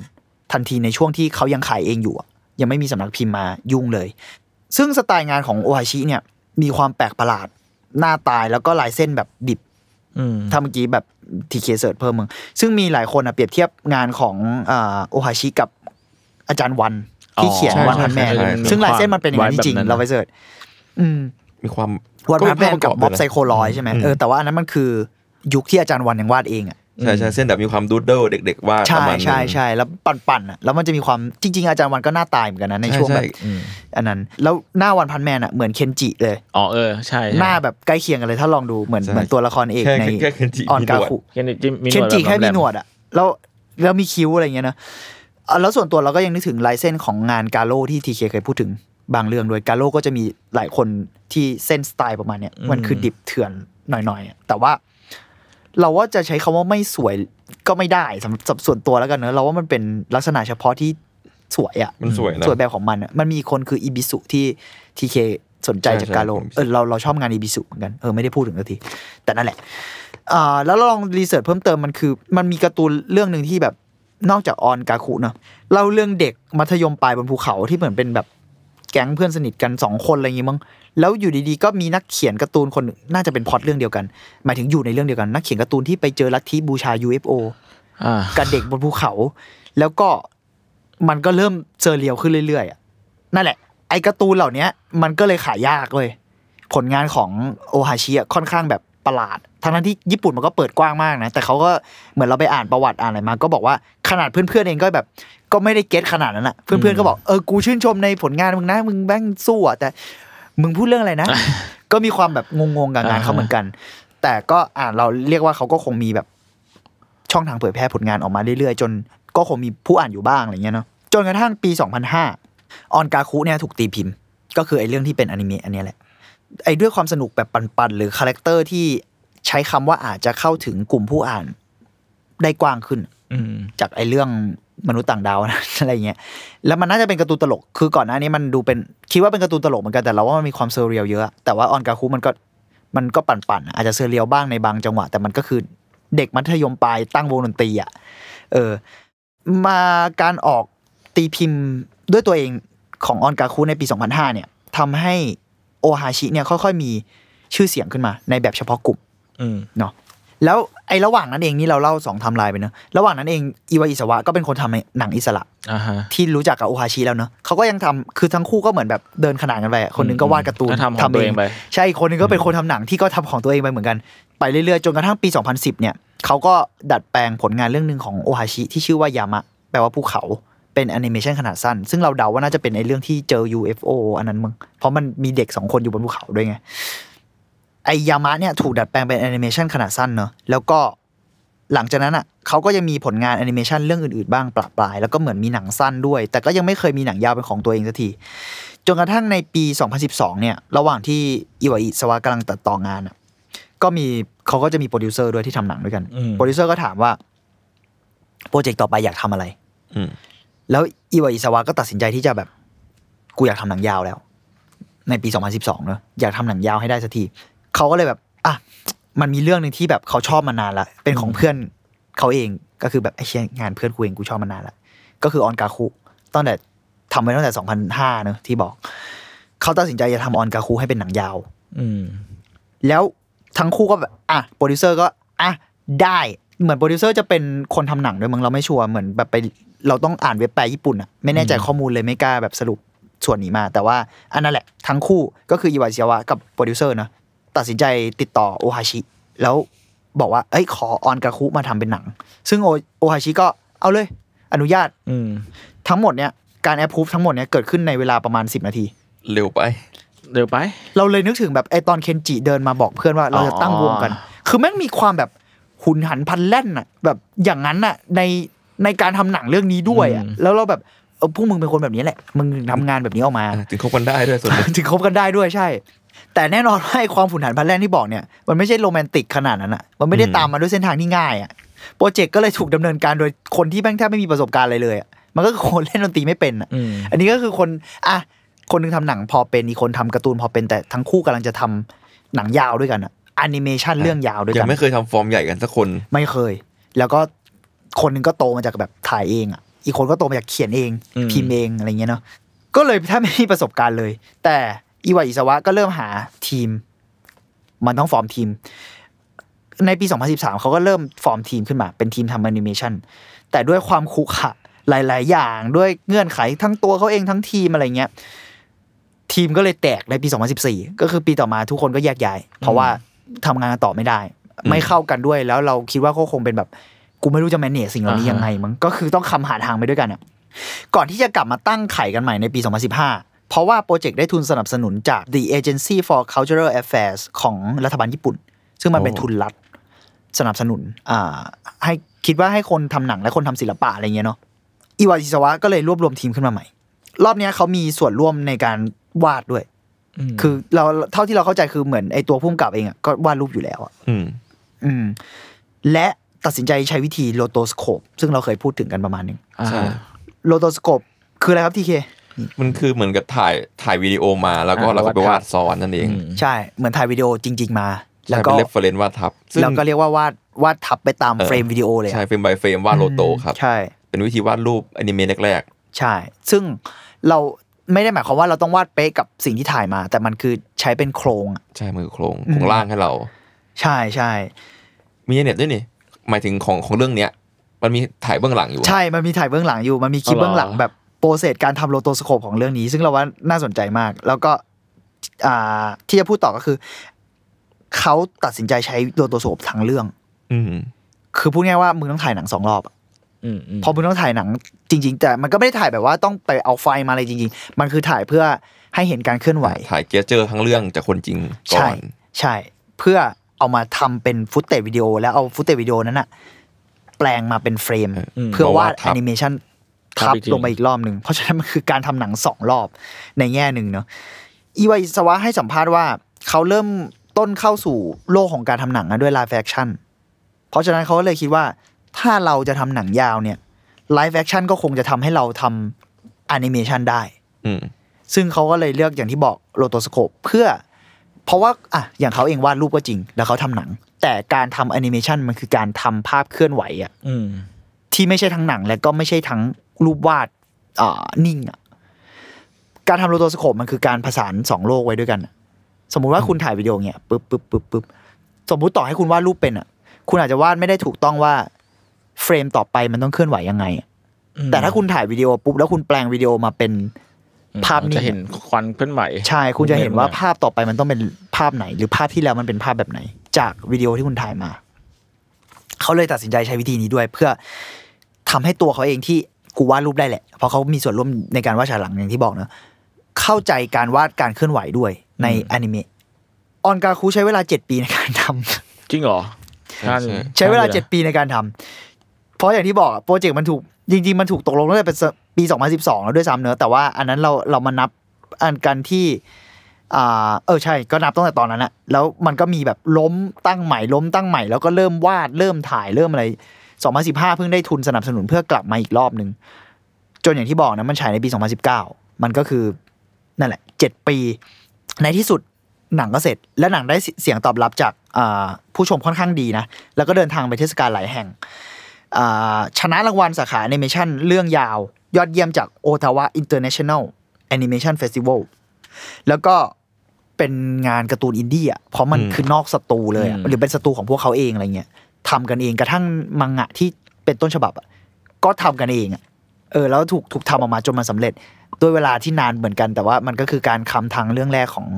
ทันทีในช่วงที่เขายังขายเองอยู่อะยังไม่มีสำนักพิมพ์มายุ่งเลย ซึ่งสไตล์งานของโอฮาชิเนี่ย มีความแปลกประหลาด หน้าตายแล้วก็ลายเส้นแบบดิบอืมถ้าเมื่อกี้แบบทีเคเสิร์ชเพิ่มมึง ซึ่งมีหลายคนอะเปรียบเทียบงานของอ่าโอฮาชิกับอาจารย์วันที่เขียนอ๋อวันพันแมนใช่ใช่ซึ่งลายเส้นมันเป็นอย่างนั้นจริงแบบนั้นๆเราไปเสิร์ชอืม มีความวันพันแมนกับก็บ๊อบภาพประไซโคลอยใช่ไหมอืมเออแต่ว่าอันนั้นมันคือยุคที่อาจารย์วันยังวาดเองอะใช่ใช่เส้นแบบมีความดูดเดิลเด็กๆวาดปใช่ระมาณนึงใช่ใช่แล้วปั่นๆอะแล้วมันจะมีความจริง ๆ อาจารย์วันก็หน้าตายเหมือนกันนะในใช่ช่วงใช่แบบอืมอันนั้น แล้วหน้าวันพันแมนอะเหมือนเคนจิเลยอ๋อเออใช่ใช่หน้าแบบใกล้เคียงกันเลยถ้าลองดูเหมือนใช่เหมือนตัวละครเอกแค่ในแค่เคนจิออนมีหนกาวดคุเคนจิมีหนวดเคนจิแค่มีบบหนวดอะแล้วแล้วมีคิ้วอะไรอย่างเงี้ยนะอะแล้วส่วนตัวเราก็ยังนึกถึงลายเส้นของงาน Garo ที่ทีเคเคยพูดถึง บางเรื่องด้วย Garo ก็จะมีหลายคนที่เส้นสไตล์ประมาณเนี้ยมันคือดิบเถื่อนหน่อยๆอะแต่ว่า เราว่าจะใช้คำว่าไม่สวยก็ไม่ได้สำหรับส่วนตัวแล้วกันเนอะเราว่ามันเป็นลักษณะเฉพาะที่สวยอะมันสวยนะสวยแบบของมันอะมันมีอีกคนคืออีบิสุที่ทีเคสนใจใช่จากใช่ Garo ผมเออเราเราชอบงานอีบิสุเหมือนกันเออไม่ได้พูดถึงสักที แต่นั่นแหละอ่าแล้วเราลอง research เพิ่มเติมมันคือ มันมีการ์ตูนเรื่องหนึ่งที่แบบนอกจากออนกาคุเนาะเล่าเรื่องเด็กมัธยมปลายบนภูเขาที่เหมือนเป็นแบบ แก๊งเพื่อนสนิทกันสองคนอะไรอย่างงี้มั้งแล้วอยู่ดีๆก็มีนักเขียนการ์ตูนคนหนึ่งน่าจะเป็นพอตเรื่องเดียวกัน หมายถึงอยู่ในเรื่องเดียวกันนักเขียนการ์ตูนที่ไปเจอลัทธิบูชา UFO อกับเด็กบนภูเขา แล้วก็มันก็เริ่ม surreal ขึ้นเรื่อยๆอะนั่นแหละ ไอ้การ์ตูนเหล่านี้มันก็เลยขายยากเลย ผลงานของโอฮาชิอะค่อนข้างแบบประหลาด ทั้งนั้นที่ญี่ปุ่นมันก็เปิดกว้างมากนะ แต่เขาก็เหมือนเราไปอ่านประวัติอ่านอะไรมา ก็บอกว่าขนาดเพื่อนๆเองก็แบบ ก็ไม่ได้เก็ตขนาดนั้นอะเพื่อนๆก็บอกเออกูชื่นชมในผลงานมึงนะมึงแม่งสู้อะแต่มึงพูดเรื่องอะไรนะ ก็มีความแบบงงๆกับงานเขาเหมือนกัน แต่ก็อ่านเราเรียกว่าเขาก็คงมีแบบช่องทางเผยแพร่ผลงานออกมาเรื่อยๆ จนก็คงมีผู้อ่านอยู่บ้างอะไรเงี้ยเนาะจนกระทั่งปี 2005 ออนกาคุเนี่ยถูกตีพิมพ์ ก็คือไอ้เรื่องที่เป็นอนิเมะอันเนี้ยแหละไอ้ด้วยความสนุกแบบปั่นๆ หรือ character ที่ ใช้คำว่าอาจจะเข้าถึงกลุ่มผู้อ่านได้กว้างขึ้นอืจากไอ้เรื่องมนุษย์ต่างดาวนะอะไรเงี้ย แล้วมันน่าจะเป็นการ์ตูนตลก คือก่อนหน้านี้มันดูเป็นคิดว่าเป็นการ์ตูนตลกเหมือนกัน แต่เราว่ามันมีความ surreal เยอะ แต่ว่าออนกาคุมันก็มันก็ปั่นๆ อาจจะ surreal บ้างในบางจังหวะ แต่มันก็คือเด็กมัธยมปลายตั้งวงดนตรีอะ เออ มาการออกตีพิมพ์ด้วยตัวเองของออนกาคุในปี 2005 เนี่ยทำให้โอฮาชิเนี่ยค่อยๆมีชื่อเสียงขึ้นมาในแบบเฉพาะกลุ่ม เนาะแล้วไอ้ระหว่างนั้นเองนี่เราเล่าสองไทำลายไปเนอะระหว่างนั้นเองอีวาอิสวะก็เป็นคนทำหนังอิสระอ่าฮะที่รู้จักกับโอฮาชิแล้วเนอะเขาก็ยังทำคือทั้งคู่ก็เหมือนแบบเดินขนานกันไปอะคนหนึงก็วาดการ์ตูนก็ทำของตัวเองไปใช่อีกคนหนึงก็เป็นคนทำหนังที่ก็ทำของตัวเองไปเหมือนกันไปเรื่อยๆจนกระทั่งปี 2010 เนี่ยเขาก็ดัดแปลงผลงานเรื่องหนึ่งของโอฮาชิที่ชื่อว่ายามะแปลว่าภูเขาเป็นแอนิเมชันขนาดสั้น ซึ่งเราเดาว่าน่าจะเป็นไอ้เรื่องที่เจอ UFO อันนั้นมึงเพราะมันมีเด็กสองคนอยู่บนภูเขาด้วยไง ไอ้ยามะเนี่ยถูกดัดแปลงเป็นแอนิเมชันขนาดสั้นเนอะแล้วก็หลังจากนั้นอะเขาก็ยังมีผลงานแอนิเมชันเรื่องอื่นๆบ้างประปราย แล้วก็เหมือนมีหนังสั้นด้วย แต่ก็ยังไม่เคยมีหนังยาวเป็นของตัวเองสักที จนกระทั่งในปี 2012 เนี่ย ระหว่างที่อิวาอิซาวะกำลังตัดต่องานอะก็มีเขาก็จะมีโปรดิวเซอร์ด้วยที่ทำหนังด้วยกันอืมโปรดิวเซอร์ก็ถามว่าโปรเจกต์ต่อไปอยากทำอะไรอืมแล้วอิวาอิซาวะก็ตัดสินใจที่จะแบบกูอยากทำหนังยาวแล้ว ในปี 2012 เนอะอยากทำหนังยาวให้ได้สักที เขาก็เลยแบบอะมันมีเรื่องหนึ่งที่แบบเขาชอบมานานละเป็นของเพื่อนเขาเองก็คือแบบไอ้เชี่ยงานเพื่อนกูเองกูชอบมานานละก็คือออนกาคุตั้งแต่ทำไว้ตั้งแต่2005เนอะที่บอก เขาตัดสินใจจะทำออนกาคุให้เป็นหนังยาว อืม แล้วทั้งคู่ก็แบบอะโปรดิวเซอร์ก็อะได้เหมือนโปรดิวเซอร์จะเป็นคนทำหนังด้วยมั้งเราไม่ชัวร์เหมือนแบบไปเราต้องอ่านเว็บแปลญี่ปุ่นอะไม่แน่ใจข้อมูลเลยไม่กล้าแบบสรุปส่วนนี้มา แต่ว่าอันนั้นแหละทั้งคู่ก็คืออิวาอิซาวะกับโปรดิวเซอร์นะ ตัดสินใจติดต่อโอฮาชิ แล้วบอกว่า เอ้ยขอออนกาคุมาทำเป็นหนัง ซึ่งโอโอฮาชิก็เอาเลย อนุญาต อืมทั้งหมดเนี้ยการแอปพูฟทั้งหมดเนี้ยเกิดขึ้นในเวลาประมาณ10นาที เร็วไปเดี๋ยวไป เราเลยนึกถึงแบบไอตอนเคนจิเดินมาบอกเพื่อนว่าเราจะตั้งวงกัน คือแม่งมีความแบบหุนหันพลันแล่นอะแบบอย่างนั้นอะในในการทำหนังเรื่องนี้ด้วยอะอืมแล้วเราแบบเออพวกมึงเป็นคนแบบนี้แหละ มึงทำงานแบบนี้ออกมา ถึงคบกันได้ด้วยส่วนหนึ่งถึงคบกันได้ด้วยใช่ แต่แน่นอนว่าไอ้ความผุนหันพลันแล่นที่บอกเนี่ยมันไม่ใช่โรแมนติกขนาดนั้นอะมันไม่ได้อืมตามมาด้วยเส้นทางที่ง่ายอะโปรเจกต์ก็เลยถูกดำเนินการโดยคนที่แม่งแทบไม่มีประสบการณ์อะไรเลยอะมันก็คือคนเล่นดนตรีไม่เป็นอะอืมอันนี้ก็คือคนอะคนหนึงทำหนังพอเป็นอีกคนทำการ์ตูนพอเป็นแต่ทั้งคู่กำลังจะทำหนังยาวด้วยกันอะแอนิเมชันเรื่องยาวด้วยยักังนไม่เคยทำฟอร์มใหญ่กันสักคน ไม่เคย แล้วก็คนหนึงก็โตมาจากแบบถ่ายเองอะอีกคนก็โตมาจากเขียนเองอืมพิมพ์เองอะไรเงี้ยเนาะก็เลยถ้าไม่มีประสบการณ์เลย แต่ อิวาอิซาวะก็เริ่มหาทีม มันต้องฟอร์มทีม ในปี 2013 เขาก็เริ่มฟอร์มทีมขึ้นมา เป็นทีมทำแอนิเมชันแต่ด้วยความขลุกขลักหลาย ๆ อย่างด้วยเงื่อนไขทั้งตัวเขาเองทั้งทีมอะไรเงี้ยทีมก็เลยแตกในปี 2014 ก็คือปีต่อมาทุกคนก็แยกย้าย เพราะว่าทำงานกันต่อไม่ได้ ไม่เข้ากันด้วยแล้วเราคิดว่าก็คงเป็นแบบกูไม่รู้จะ manage สิ่งเหล่านี้อ่าฮะยังไงมั้งก็คือต้องคลำหาทางไปด้วยกันอะก่อนที่จะกลับมาตั้งไข่กันใหม่ในปี 2015 เพราะว่าโปรเจกต์ได้ทุนสนับสนุนจาก The Agency for Cultural Affairs ของรัฐบาลญี่ปุ่น ซึ่งมันเป็นโอ้ทุนรัฐสนับสนุนอ่าให้คิดว่าให้คนทำหนังและคนทำศิลปะอะไรเงี้ยเนาะอิวาจิสวะก็เลยรวบรวมทีมขึ้นมาใหม่ รอบเนี้ยเขามีส่วนร่วมในการวาดด้วย คือเราเท่าที่เราเข้าใจคือเหมือนไอตัวพุ่มกับเองอะก็วาดรูปอยู่แล้วอะอืมอืมและตัดสินใจใช้วิธีโลโตสโคปซึ่งเราเคยพูดถึงกันประมาณหนึงอ่าใช่โลโตสโคปคืออะไรครับทีเค มันคือเหมือนกับถ่ายถ่ายวิดีโอมาแล้วก็อ่าเราก็ไปวาดวาดซ้อนนั่นเองอืมใช่เหมือนถ่ายวิดีโอจริง ๆ มา แล้แล้ววก็ก็เรฟเฟรนซ์วาดทับซึ่งแล้วก็เรียกว่าวาดวาดทับไปตามเออเฟรมวิดีโอเลยใช่อะเฟรม by เฟรมวาดโลโตครับใช่เป็นวิธีวาดรูปอนิเมะแรกใช่ ซึ่งเราไม่ได้หมายความว่าเราต้องวาดเป๊ะกับสิ่งที่ถ่ายมา แต่มันคือใช้เป็นโครงอะๆใช่มือโครงโครงล่างให้เรา ใช่ใช่ในเน็ตด้วยนี่หมายถึงของของเรื่องเนี้ยมันมีถ่ายเบื้องหลังอยู่อะใช่ มันมีถ่ายเบื้องหลังอยู่ มันมีคลิปอ๋อเหรอเบื้องหลังแบบ process การทำ rotoscope ของเรื่องนี้ ซึ่งเราว่าน่าสนใจมาก แล้วก็อ่าที่จะพูดต่อก็คือ เขาตัดสินใจใช้ rotoscope ทั้งเรื่อง อืมคือพูดง่ายๆว่ามึงต้องถ่ายหนังสองรอบอะอืมอืมพอมึงต้องถ่ายหนังจริง ๆ แต่มันก็ไม่ได้ถ่ายแบบว่าต้องไปเอาไฟมาอะไรจริง ๆ มันคือถ่ายเพื่อให้เห็นการเคลื่อนไหว ถ่าย gesture ทั้งเรื่องจากคนจริงก่ใช่อนใช่ เพื่อเอามาทำเป็น footage วิดีโอ แล้วเอา footage วิดีโอนั้นอะแปลงมาเป็น frame เพื่อวาดแอนิเมชัน ทับลงไปอีกรอบหนึ่งเพราะฉะนั้นมันคือการทำหนังสองรอบในแง่หนึ่งเนาะอิวาอิซาวะให้สัมภาษณ์ว่าเขาเริ่มต้นเข้าสู่โลกของการทำหนังนะด้วย live action เพราะฉะนั้นเขาก็เลยคิดว่าถ้าเราจะทำหนังยาวเนี่ยlive action ก็คงจะทำให้เราทำแอนิเมชันได้อืมซึ่งเขาก็เลยเลือกอย่างที่บอก rotoscope เพื่อ เพราะว่าอะอย่างเขาเองวาดรูปก็จริง แล้วเขาทำหนัง แต่การทำแอนิเมชันมันคือการทำภาพเคลื่อนไหวอะอืมที่ไม่ใช่ทั้งหนังและก็ไม่ใช่ทั้ง รูปวาดอ่านิ่งอะการทำ rotoscope มันคือการผสานสองโลกไว้ด้วยกันอะสมมุติว่าคุณถ่ายวิดีโอเนี้ยปึ๊บปึ๊บปึ๊บปึ๊บสมมุติต่อให้คุณวาดรูปเป็นอะคุณอาจจะวาดไม่ได้ถูกต้องว่าเฟรมต่อไปมันต้องเคลื่อนไหวยังไงอะแต่ถ้าคุณถ่ายวิดีโอปุ๊บแล้วคุณแปลงวิดีโอมาเป็นภาพนิ่งจะเห็นควันเคลื่อนไหวใช่คุณจะเห็นว่าภาพต่อไปมันต้องเป็นภาพไหน หรือภาพที่แล้วมันเป็นภาพแบบไหน จากวิดีโอที่คุณถ่ายมา เขาเลยตัดสินใจใช้วิธีนี้ด้วย เพื่อทำให้ตัวเขาเองที่ กูวาดรูปได้แหละ เพราะเขามีส่วนร่วมในการวาดฉากหลังอย่างที่บอกเนอะเข้าใจการวาดการเคลื่อนไหวด้วยในอนิเมะออนกาคูใช้เวลาเจ็ดปีในการทำจริงเหรอใช่ใช่ใช้เวลาเจ็ดปีในการทำเพราะอย่างที่บอกอะโปรเจกต์มันถูกจริงๆ มันถูกตกลงตั้งแต่เป็นปี 2012 แล้วด้วยซ้ำเนอะแต่ว่าอันนั้นเราเรามานับอันกันที่อ่าเออใช่ก็นับตั้งแต่ตอนนั้นอะแล้วมันก็มีแบบล้มตั้งใหม่ล้มตั้งใหม่แล้วก็เริ่มวาดเริ่มถ่ายเริ่มอะไร 2015 เพิ่งได้ทุนสนับสนุนเพื่อกลับมาอีกรอบหนึ่งจนอย่างที่บอกนะมันฉายในปี 2019 มันก็คือนั่นแหละ 7 ปี ในที่สุดหนังก็เสร็จ และหนังได้เสียงตอบรับจากอ่าผู้ชมค่อนข้างดีนะ แล้วก็เดินทางไปเทศกาลหลายแห่งอ่าชนะรางวัลสาขาแอนิเมชันเรื่องยาว ยอดเยี่ยมจาก Ottawa International Animation Festival แล้วก็เป็นงานการ์ตูนอินดี้อะเพราะมันคือนอกสตูเลยอะหรือเป็นสตูของพวกเขาเองอะไรเงี้ย ทำกันเองกระทั่งมังงะที่เป็นต้นฉบับอะก็ทำกันเองอะเออแล้วถูกถูกทำออกมาจนมันสำเร็จ ด้วยเวลาที่นานเหมือนกัน แต่ว่ามันก็คือการคำทางเรื่องแรกของ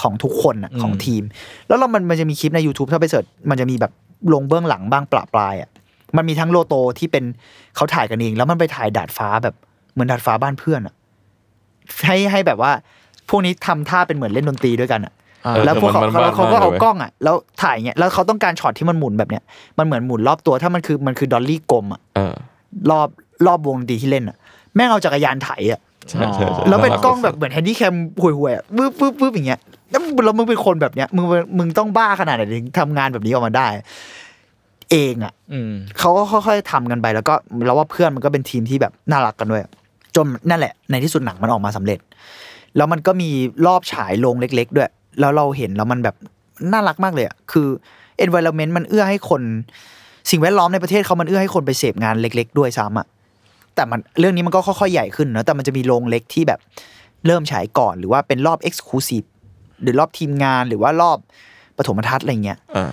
ของทุกคนอะของทีม แล้วเรามันมันจะมีคลิปใน YouTube ถ้าไปเสิร์ชมันจะมีแบบลงเบื้องหลังบ้างปลาปลายอะมันมีทั้งโลโตที่เป็นเขาถ่ายกันเอง แล้วมันไปถ่ายดาดฟ้าแบบเหมือนดาดฟ้าบ้านเพื่อนอะให้ให้แบบว่า พวกนี้ทำท่าเป็นเหมือนเล่นดนตรีด้วยกันอะอ่า แล้วพวกเขามันเขามันเขาก็มันเอาเลยกล้องอะแล้วถ่ายเงี้ยแล้วเขาต้องการช็อตที่มันหมุนแบบเนี้ยมันเหมือนหมุนรอบตัวถ้ามันคือมันคือ dolly กลมอะเออรอบรอบวงดนตรีที่เล่นอะ แม่งเอาจักรยานไถอะใช่ใช่ใช่แล้วเป็นกล้องแบบเหมือน Handycam ห่วยๆอะปึ๊บปึ๊บปึ๊บอย่างเงี้ยแล้วมึงแล้วมึงเป็นคนแบบเนี้ยมึงมึงต้องบ้าขนาดไหนถึงทำงานแบบนี้ออกมาได้ เองอะอืมเขาก็ค่อยๆทำกันไปแล้วก็เราว่าเพื่อนมันก็เป็นทีมที่แบบน่ารักกันด้วยจนนั่นแหละ ในที่สุดหนังมันออกมาสำเร็จ แล้วมันก็มีรอบฉายโรงเล็ก ๆ ด้วย แล้วเราเห็นแล้วมันแบบน่ารักมากเลยอะคือ environment มันเอื้อให้คน สิ่งแวดล้อมในประเทศเขามันเอื้อให้คนไปเสพงานเล็ก ๆ ด้วยซ้ำอะแต่มันเรื่องนี้มันก็ค่อยๆใหญ่ขึ้นเนอะแต่มันจะมีโรงเล็กที่แบบเริ่มฉายก่อนหรือว่าเป็นรอบ exclusive หรือรอบทีมงานหรือว่ารอบปฐมทัศน์อะไรเงี้ยอ่า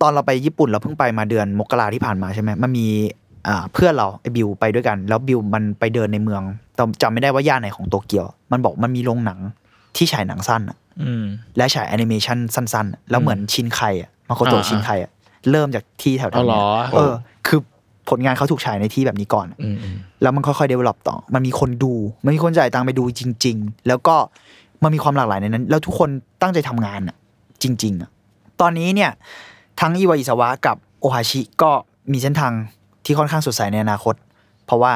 ตอนเราไปญี่ปุ่นเราเพิ่งไปมาเดือนมกราที่ผ่านมาใช่ไหมมันมีอ่าเพื่อนเราไอ้บิวไปด้วยกัน แล้วบิวมันไปเดินในเมืองแต่จำไม่ได้ว่าย่านไหนของโตเกียว มันบอกมันมีโรงหนัง ที่ฉายหนังสั้นอะอืมและฉายแอนิเมชันสั้นๆอะแล้วเหมือนชินไคอะมาโคโตะอ่าชินไคอะเริ่มจากที่แถวๆเอาเหรเนี้อยเออ คือผลงานเขาถูกฉายในที่แบบนี้ก่อนอืมอืมแล้วมันค่อยๆ develop ต่อ มันมีคนดูมันมีคนจ่ายตังค์ไปดูจริง ๆ แล้วก็มันมีความหลากหลายในนั้น แล้วทุกคนตั้งใจทำงานอะ จริง ๆอะตอนนี้เนี่ย ทั้งอิวาอิสวะกับโอฮาชิก็มีเส้นทางที่ค่อนข้างสดใสในอนาคต เพราะว่า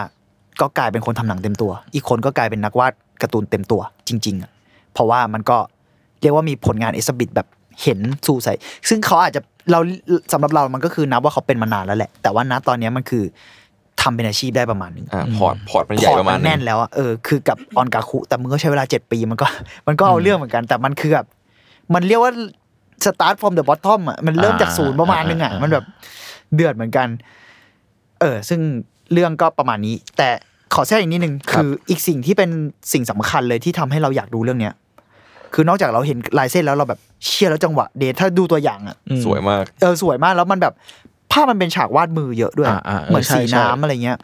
ก็กลายเป็นคนทำหนังเต็มตัว อีกคนก็กลายเป็นนักวาดการ์ตูนเต็มตัว จริง ๆอะ เพราะว่ามันก็เรียกว่ามีผลงาน exhibit แบบเห็นสู่ใสซึ่งเขาอาจจะเราสำหรับเรามันก็คือนับว่าเขาเป็นมานานแล้วแหละ แต่ว่าณตอนเนี้ยมันคือทำเป็นอาชีพได้ประมาณหนึงอ่า port port มันใหญ่ประมาณ port แน่นแล้วอะเออคือกับ On-Gaku แต่มึงก็ใช้เวลาเจ็ดปีมันก็มันก็เอาเรื่องเหมือนกัน แต่มันคือแบบมันเรียกว่า start from the bottom อะมันเริ่มจากศูนย์ประมาณนึงอะมันแบบเดือดเหมือนกัน เออ ซึ่งเรื่องก็ประมาณนี้ แต่ขอแทรกอีกนิดนึงคืออีกสิ่งที่เป็นสิ่งสำคัญเลยที่ทำให้เราอยากดูเรื่องเนี้ย คือนอกจากเราเห็นลายเส้นแล้วเราแบบเชียร์แล้วจังหวะเดทถ้าดูตัวอย่างอะสวยมากเออสวยมากแล้วมันแบบภาพมันเป็นฉากวาดมือเยอะด้วยอ่าอ่าเออเหมือนใช่สีใช่น้ำอะไรเงี้ย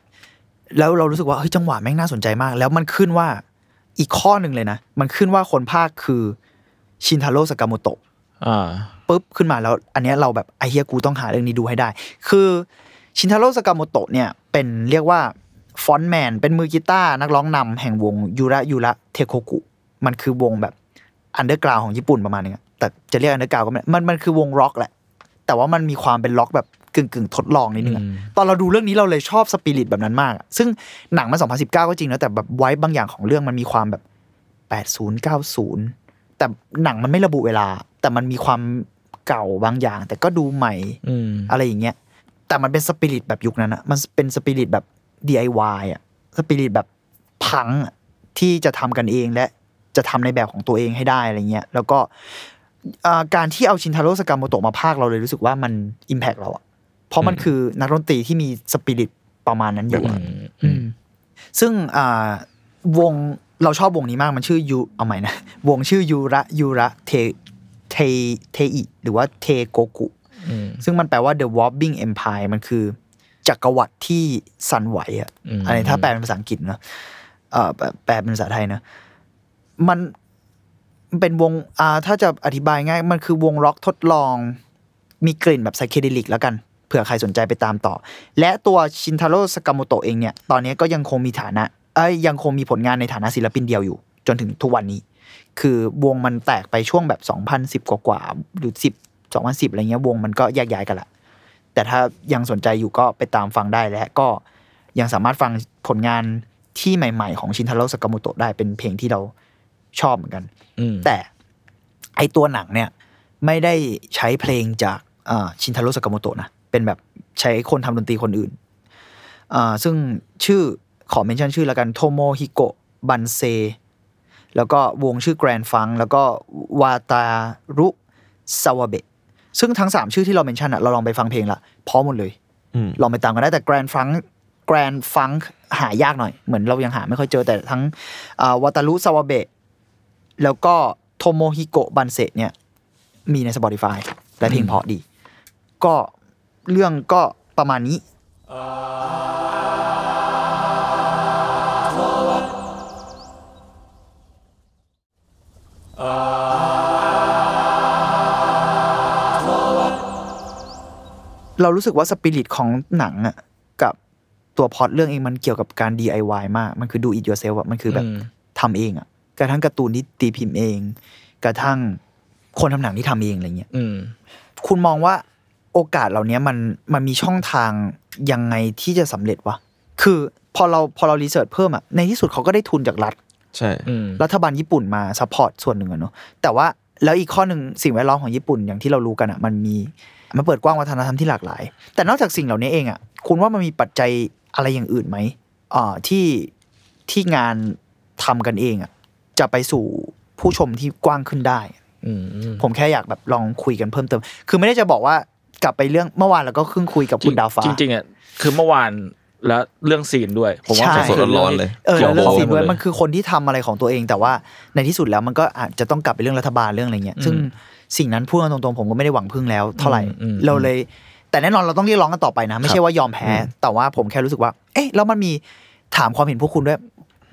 แล้วเรารู้สึกว่าเฮ้ยจังหวะแม่งน่าสนใจมาก แล้วมันขึ้นว่าอีกข้อหนึ่งเลยนะ มันขึ้นว่าคนพากย์คือชินทาโร่สากาโมโตะอ่าปุ๊บขึ้นมาแล้ว อันเนี้ยเราแบบไอเหี้ยกูต้องหาเรื่องนี้ดูให้ได้ คือชินทาโร่สากาโมโตะเนี่ยเป็นเรียกว่า frontman เป็นมือกีตาร์นักร้องนำแห่งวงยูระยูระเทโคกุ มันคือวงแบบ underground ของญี่ปุ่นประมาณนึงอะแต่จะเรียก underground ก็ไม่ได้มันมันคือวงร็อกแหละ แต่ว่ามันมีความเป็นร็อกแบบกึ่งกึ่งๆทดลองนิดนึงอะอืมตอนเราดูเรื่องนี้เราเลยชอบสปิริตแบบนั้นมากอะซึ่งหนังมัน 2019 ก็จริงนะแต่แบบไว้บางอย่างของเรื่องมันมีความแบบ 80 90 แต่หนังมันไม่ระบุเวลา แต่มันมีความเก่าบางอย่าง แต่ก็ดูใหม่อืมอะไรอย่างเงี้ยแต่มันเป็นสปิริตแบบยุคนั้นอะมันเป็นสปิริตแบบ DIY อะสปิริตแบบพังอะที่จะทำกันเองและ จะทำในแบบของตัวเองให้ได้อะไรเงี้ยแล้วก็อ่าการที่เอาชินทาโร่สกามโมโตะมาพากย์เราเลยรู้สึกว่ามันอิมแพกเราอะเพราะมันคือนักดนตรีที่มีสปิริตประมาณนั้นอยู่อะอืมซึ่งอ่าวงเราชอบวงนี้มากมันชื่อยูเอาใหม่นะ วงชื่อยูระยูระเทเทเทอิหรือว่าเทโกกุอืมซึ่งมันแปลว่า the wobbling empire มันคือ จักรวรรดิที่สั่นไหวอะอืมอะไรถ้าแปลเป็นภาษาอังกฤษเนอะเอ่อแปลแปลเป็นภาษาไทยนะ มันเป็นวงอ่าถ้าจะอธิบายง่าย มันคือวงร็อกทดลอง มีกลิ่นแบบไซเคเดลิกแล้วกันเผื่อใครสนใจไปตามต่อ และตัวชินทาโร่สกามโตะเองเนี่ย ตอนนี้ก็ยังคงมีฐานะเอ้ยยังคงมีผลงานในฐานะศิลปินเดียวอยู่ จนถึงทุกวันนี้ คือวงมันแตกไปช่วงแบบ 2010 กว่าๆหรือ 10 2010 อะไรเงี้ยวงมันก็แยกย้ายกันละ แต่ถ้ายังสนใจอยู่ก็ไปตามฟังได้และก็ยังสามารถฟังผลงานที่ใหม่ ๆ ของชินทาโร่สกามโตะได้เป็นเพลงที่เรา ชอบเหมือนกันอืมแต่ไอตัวหนังเนี่ย ไม่ได้ใช้เพลงจากอ่าชินทาโร่สกาโมโตะนะเป็นเป็นแบบใช้คนทำดนตรีคนอื่นอ่าซึ่งชื่อขอ mention ชื่อแล้วกันโทโมฮิโกะบันเซ แล้วก็วงชื่อ GRANDFUNK แล้วก็วาตารุซาวาเบะซึ่งทั้ง 3 ชื่อที่เรา mention อะเราลองไปฟังเพลงละพร้อมหมดเลยอืมลองไปตามกันได้แต่ GRANDFUNK GRANDFUNK หายากหน่อย เหมือนเรายังหาไม่ค่อยเจอแต่ทั้งวาตารุซาวาเบะ แล้วก็โทโมฮิโกะบันเซเนี่ยมีใน Spotify และเพลงเพราะดี ก็เรื่องก็ประมาณนี้เรารู้สึกว่าสปิริตของหนังอะกับตัวพล็อตเรื่องเองมันเกี่ยวกับการ DIY มาก มันคือ do it yourself อะมันคือแบบอืมทำเองอะ กระทั่งการ์ตูนที่ตีพิมพ์เอง กระทั่งคนทำหนังที่ทำเองอะไรเงี้ยอืมคุณมองว่าโอกาสเหล่านี้มันมันมีช่องทางยังไงที่จะสำเร็จวะคือพอเราพอเรา research เพิ่มอะในที่สุดเขาก็ได้ทุนจากรัฐใช่อืมรัฐบาลญี่ปุ่นมา support ส่วนหนึ่งอะเนาะแต่ว่าแล้วอีกข้อหนึ่งสิ่งแวดล้อมของญี่ปุ่นอย่างที่เรารู้กันอะมันมีมันเปิดกว้างวัฒนธรรมที่หลากหลาย แต่นอกจากสิ่งเหล่านี้เองอะคุณว่ามันมีปัจจัยอะไรอย่างอื่นไหมอ่าที่ที่งานทำกันเองอะ จะไปสู่ผู้ชมที่กว้างขึ้นได้อืมผมแค่อยากแบบลองคุยกันเพิ่มเติม คือไม่ได้จะบอกว่ากลับไปเรื่องเมื่อวานเราก็เพิ่งคุยกับคุณดาวฟ้า จริงๆอะคือเมื่อวานแล้วเรื่องซีนด้วย ผมว่าใช่คืสดๆร้อนๆเลยเออกี่ยวแล้วเรื่องข้สิ่งด้วยหดเลมันคือคนที่ทำอะไรของตัวเอง แต่ว่าในที่สุดแล้วมันก็อาจจะต้องกลับไปเรื่องรัฐบาลเรื่องอะไรเงี้ยซึ่งสิ่งนั้นพูดกันตรงๆผมก็ไม่ได้หวังพึ่งแล้ว เท่าไหร่อืมอืมเราเลย แต่แน่นอนเราต้องเรียกร้องกันต่อไปนะ ไม่ใช่ว่ายอมแพ้ แต่ว่าผมแค่รู้สึกว่า เอ๊ะแล้วมันมีถามความเห็นพวกคุณด้วย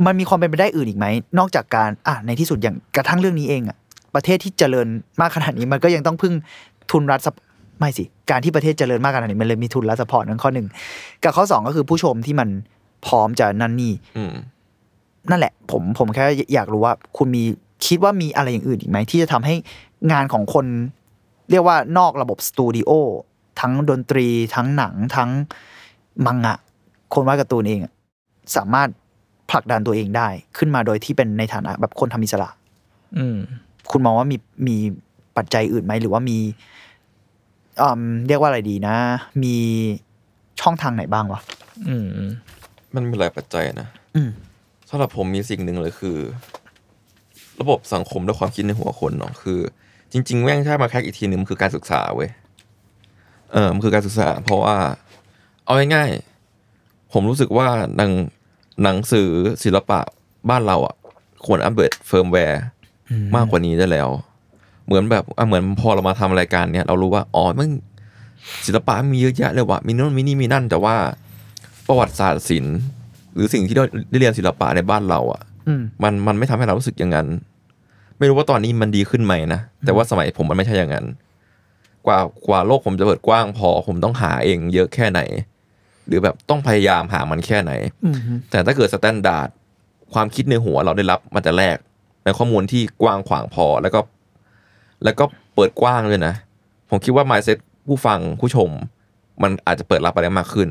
มันมีความเป็นไปได้อื่นอีกไหม นอกจากการอะในที่สุดอย่างกระทั่งเรื่องนี้เองอะประเทศที่เจริญมากขนาดนี้มันก็ยังต้องพึ่งทุนรัฐซัพไม่สิ การที่ประเทศเจริญมากขนาดนี้มันเลยมีทุนรัฐสปอร์ตนั่นข้อหนึ่งกับข้อสองก็คือผู้ชมที่มันพร้อมจะนั่นนี่อืมนั่นแหละ ผมผมแค่อยากรู้ว่า คุณมีคิดว่ามีอะไรอย่างอื่นอีกไหมที่จะทำให้งานของคน เรียกว่านอกระบบสตูดิโอทั้งดนตรีทั้งหนังทั้งมังงะ คนวาดการ์ตูนเองอะสามารถ ผลักดันตัวเองได้ ขึ้นมาโดยที่เป็นในฐานะแบบคนทำอิสระ อืมคุณมองว่ามีมีปัจจัยอื่นไหมหรือว่ามีอืมเรียกว่าอะไรดีนะ มีช่องทางไหนบ้างวะอืมอืม มันมีหลายปัจจัยนะอืมสำหรับผมมีสิ่งหนึ่งเลยคือ ระบบสังคมและความคิดในหัวคนเนาะคือ จริง ๆแม่งถ้ามาแค่อีกทีหนึ่งมันคือการศึกษาเว้ยเออมันคือการศึกษา เพราะว่า เอาง่ายๆผมรู้สึกว่าหนัง หนังสือศิลปะบ้านเราอะ ควร update firmware มากกว่านี้ได้แล้ว เหมือนแบบอะเหมือนพอเรามาทำรายการเนี้ยเรารู้ว่าอ๋อมันศิลปะมีเยอะแยะเลยว่ะมีนู่นมีนี่มีนั่น แต่ว่าประวัติศาสตร์ศิลป์หรือสิ่งที่เราได้เรียนศิลปะในบ้านเรา อะอืมมันมันไม่ทำให้เรารู้สึกอย่างนั้น ไม่รู้ว่าตอนนี้มันดีขึ้นไหมนะแต่ว่าสมัยผมมันไม่ใช่อย่างนั้น กว่ากว่าโลกผมจะเปิดกว้างพอผมต้องหาเองเยอะแค่ไหน หรือแบบต้องพยายามหามันแค่ไหนอืมแต่ถ้าเกิด standard ความคิดในหัวเราได้รับมาแต่แรกในข้อมูลที่กว้างขวางพอแล้วก็ แล้วก็เปิดกว้างเลยนะ ผมคิดว่า mindset ผู้ฟังผู้ชม มันอาจจะเปิดรับอะไรมากขึ้น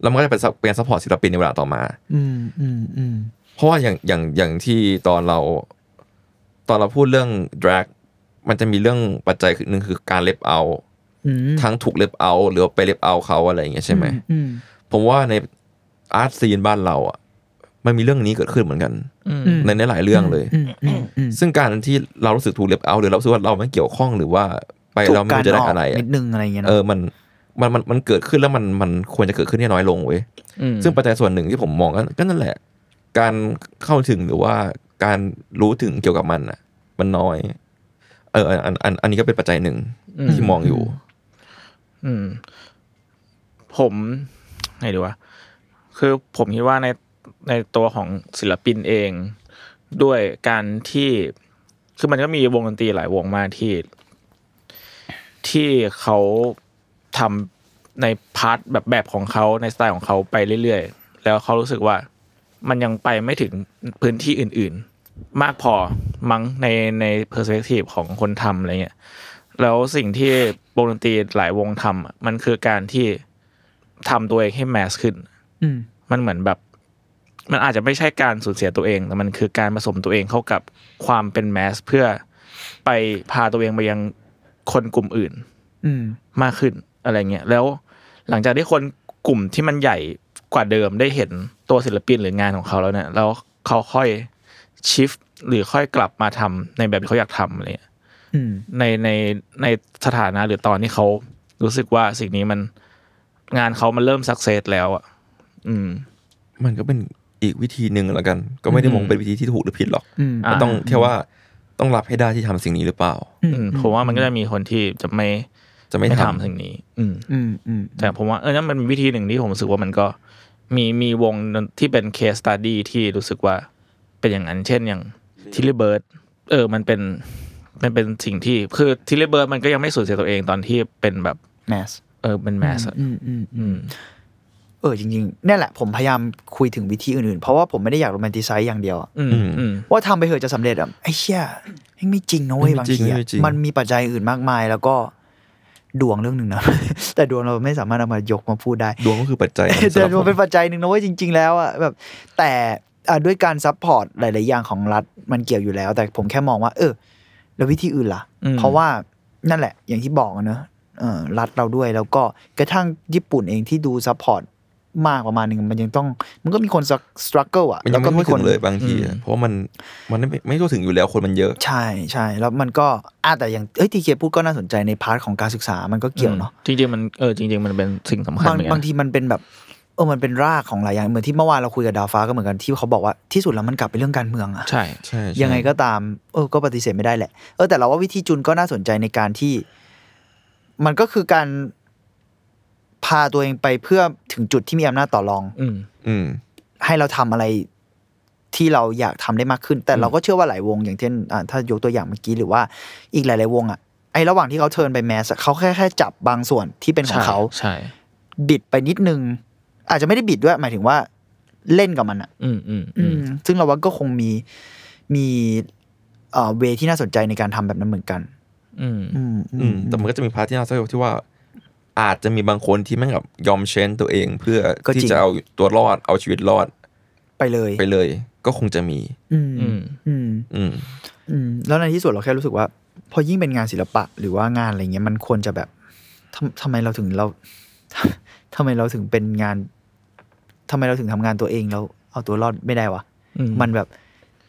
แล้วมันก็จะเป็น sup เป็น support ศิลปินในเวลาต่อมา อืมอืมอืมเพราะว่าอย่างอย่างอย่างที่ตอนเรา ตอนเราพูดเรื่อง drag มันจะมีเรื่องปัจจัยหนึ่งคือการ left out อืม ทั้งถูก left out หรือว่าไป left out เขาอะไรอย่างเงี้ยใช่ไหมอืมผมว่าใน art scene บ้านเราอะมันมีเรื่องนี้เกิดขึ้นเหมือนกันอืมในในหลายเรื่องเลยอืมอืมอืมซึ่งการที่เรารู้สึกถูกเล็บเอา หรือเรารู้สึกว่าเราไม่เกี่ยวข้องหรือว่าไปเราไม่รู้จะได้อะไรถูกกาออกนิอะดนึงอะไรอย่างเงี้ยเอเนาะอมันมันมันมันเกิดขึ้นแล้วมันมันควรจะเกิดขึ้นให้น้อยลงเว้ยอืมซึ่งปัจจัยส่วนหนึ่งที่ผมมองก็ก็นั่นแหละ การเข้าถึงหรือว่าการรู้ถึงเกี่ยวกับมันอะ มันน้อย เอออันอันอันนี้ก็เป็นปัจจัยหนึ่งที่มองอยู่ อืม ผมไงดีวะคือผมคิดว่าในในตัวของศิลปินเอง ด้วยการที่คือมันก็มีวงดนตรีหลายวงมากที่ ที่เขาทำใน part แบบแบบของเขาในสไตล์ของเขาไปเรื่อยๆ แล้วเขารู้สึกว่ามันยังไปไม่ถึงพื้นที่อื่นๆ มากพอมั้งในใน perspective ของคนทำอะไรเงี้ยแล้วสิ่งที่ วงดนตรีหลายวงทำอะมันคือการที่ทำตัวเองให้แมสขึ้นอืมมันเหมือนแบบ มันอาจจะไม่ใช่การสูญเสียตัวเอง แต่มันคือการผสมตัวเองเข้ากับความเป็นแมสเพื่อไปพาตัวเองไปยังคนกลุ่มอื่นอืมมากขึ้นอะไรเงี้ยแล้วหลังจากที่คนกลุ่มที่มันใหญ่กว่าเดิมได้เห็นตัวศิลปินหรืองานของเขาแล้วเนี่ยแล้วเขาค่อยชิฟหรือค่อยกลับมาทำในแบบที่เขาอยากทำอะไรเงี้ยอืม ในในในสถานะหรือตอนที่เขารู้สึกว่าสิ่งนี้มันงานเขามันเริ่ม success แล้วอะ อืม มันก็เป็นอีกวิธีหนึ่งแล้วกัน ก็ไม่ได้มองเป็นวิธีที่ถูกหรือผิดหรอกอืมมันต้องแค่ว่าต้องรับให้ได้ที่ทำสิ่งนี้หรือเปล่า อืมผมว่ามันก็จะมีคนที่จะไม่จะไม่ไม่ทำทำสิ่งนี้ อืมอืมอืมแต่ผมว่าเออนั่นมันเป็นวิธีหนึ่งที่ผมรู้สึกว่ามันก็มีมีวงที่เป็น case study ที่รู้สึกว่าเป็นอย่างนั้น เช่นอย่าง Tilly Birds เออ มันเป็น มันเป็นสิ่งที่คือ Tilly Birds มันก็ยังไม่สูญเสียตัวเองตอนที่เป็นแบบ mass เออเป็น mass อะอืมอืมอือืมมเออจริงๆเนี่ยแหละผมพยายามคุยถึงวิธีอื่นๆ เพราะว่าผมไม่ได้อยาก romanticize อย่างเดียวอะอืมอืมว่าทำไปเถอะจะสำเร็จอะไอ้เชี่ยยังไม่จริงนะเว้ยไม่บางจริงทีอะไม่จริงมันมีปัจจัยอื่นมากมายแล้วก็ดวงเรื่องหนึ่งนะแต่ดวงเราไม่สามารถเอามายกมาพูดได้ ดวงก็คือปัจจัยแต่ดวงเป็นสำหรับผมปัจจัยหนึ่งนะเว้ยจริง ๆ แล้วอะแบบแต่อะด้วยการ support หลาย ๆ อย่างของรัฐมันเกี่ยวอยู่แล้ว แต่ผมแค่มองว่า เออ แล้ววิธีอื่นล่ะอืมเพราะว่านั่นแหละ อย่างที่บอกอะเนอะเออรัฐเราด้วยแล้วก็กระทั่งญี่ปุ่นเองที่ดู support มากประมาณหนึ่งมันยังต้อง มันก็มีคน struggle อะมันแล้ยัวงก็ไม่มีทั่วคถึนงเลยบางทีอะเพราะว่ามันมันไม่ไม่ทั่วถึงอยู่แล้วคนมันเยอะ ใช่ใช่แล้วมันก็อะแต่อย่างเอ้ยทีเคพูดก็น่าสนใจใน part ของการศึกษามันก็เกี่ยวเนาะจริงๆมันเออจริงๆมันเป็นสิ่งสำคัญบางเหมือนกับานงทีมันเป็นแบบเออมันเป็นรากของหลายอย่างเหมือนที่เมื่อวานเราคุยกับดาวฟ้าก็เหมือนกันที่เขาบอกว่าที่สุดแล้วมันกลับไปเรื่องการเมืองอะใช่ใช่ใช่ยังไงก็ตามเออก็ปฏิเสธไม่ได้แหละเออแต่เราว่าวิธีจุนก็น่าสนใจในการที่ มันก็คือการพาตัวเองไปเพื่อถึงจุดที่มีอำนาจต่อรอง อืมอืมให้เราทำอะไรที่เราอยากทำได้มากขึ้น แต่เราก็เชื่อว่าหลายวง อย่างเช่นอ่าถ้ายกตัวอย่างเมื่อกี้หรือว่าอีกหลาย ๆ วงอะไอ้ระหว่างที่เขาเทิร์นไปแมสอะเขาแค่แค่จับบางส่วนที่เป็นของเขาใช่บิดไปนิดนึง อาจจะไม่ได้บิดด้วย หมายถึงว่าเล่นกับมันอะ อืมอืมอือืมมซึ่งเราว่าก็คงมีมีเอ่อ way ที่น่าสนใจในการทำแบบนั้นเหมือนกัน อืมอืมอืมแต่มันก็จะมี part ที่น่าเศร้าที่ว่า อาจจะมีบางคนที่แม่งแบบยอม change ตัวเองเพื่อที่จะเอาตัวรอดเอาชีวิตรอด ไปเลยไปเลย ก็คงจะมีอืมอืมอืมอืมอืมแล้วในที่สุดเราแค่รู้สึกว่า พอยิ่งเป็นงานศิลปะหรือว่างานอะไรเงี้ยมันควรจะแบบทำทำไมเราถึงเราทำไมเราถึงเป็นงาน ทำไมเราถึงทำงานตัวเองแล้วเอาตัวรอดไม่ได้วะอืมมันแบบ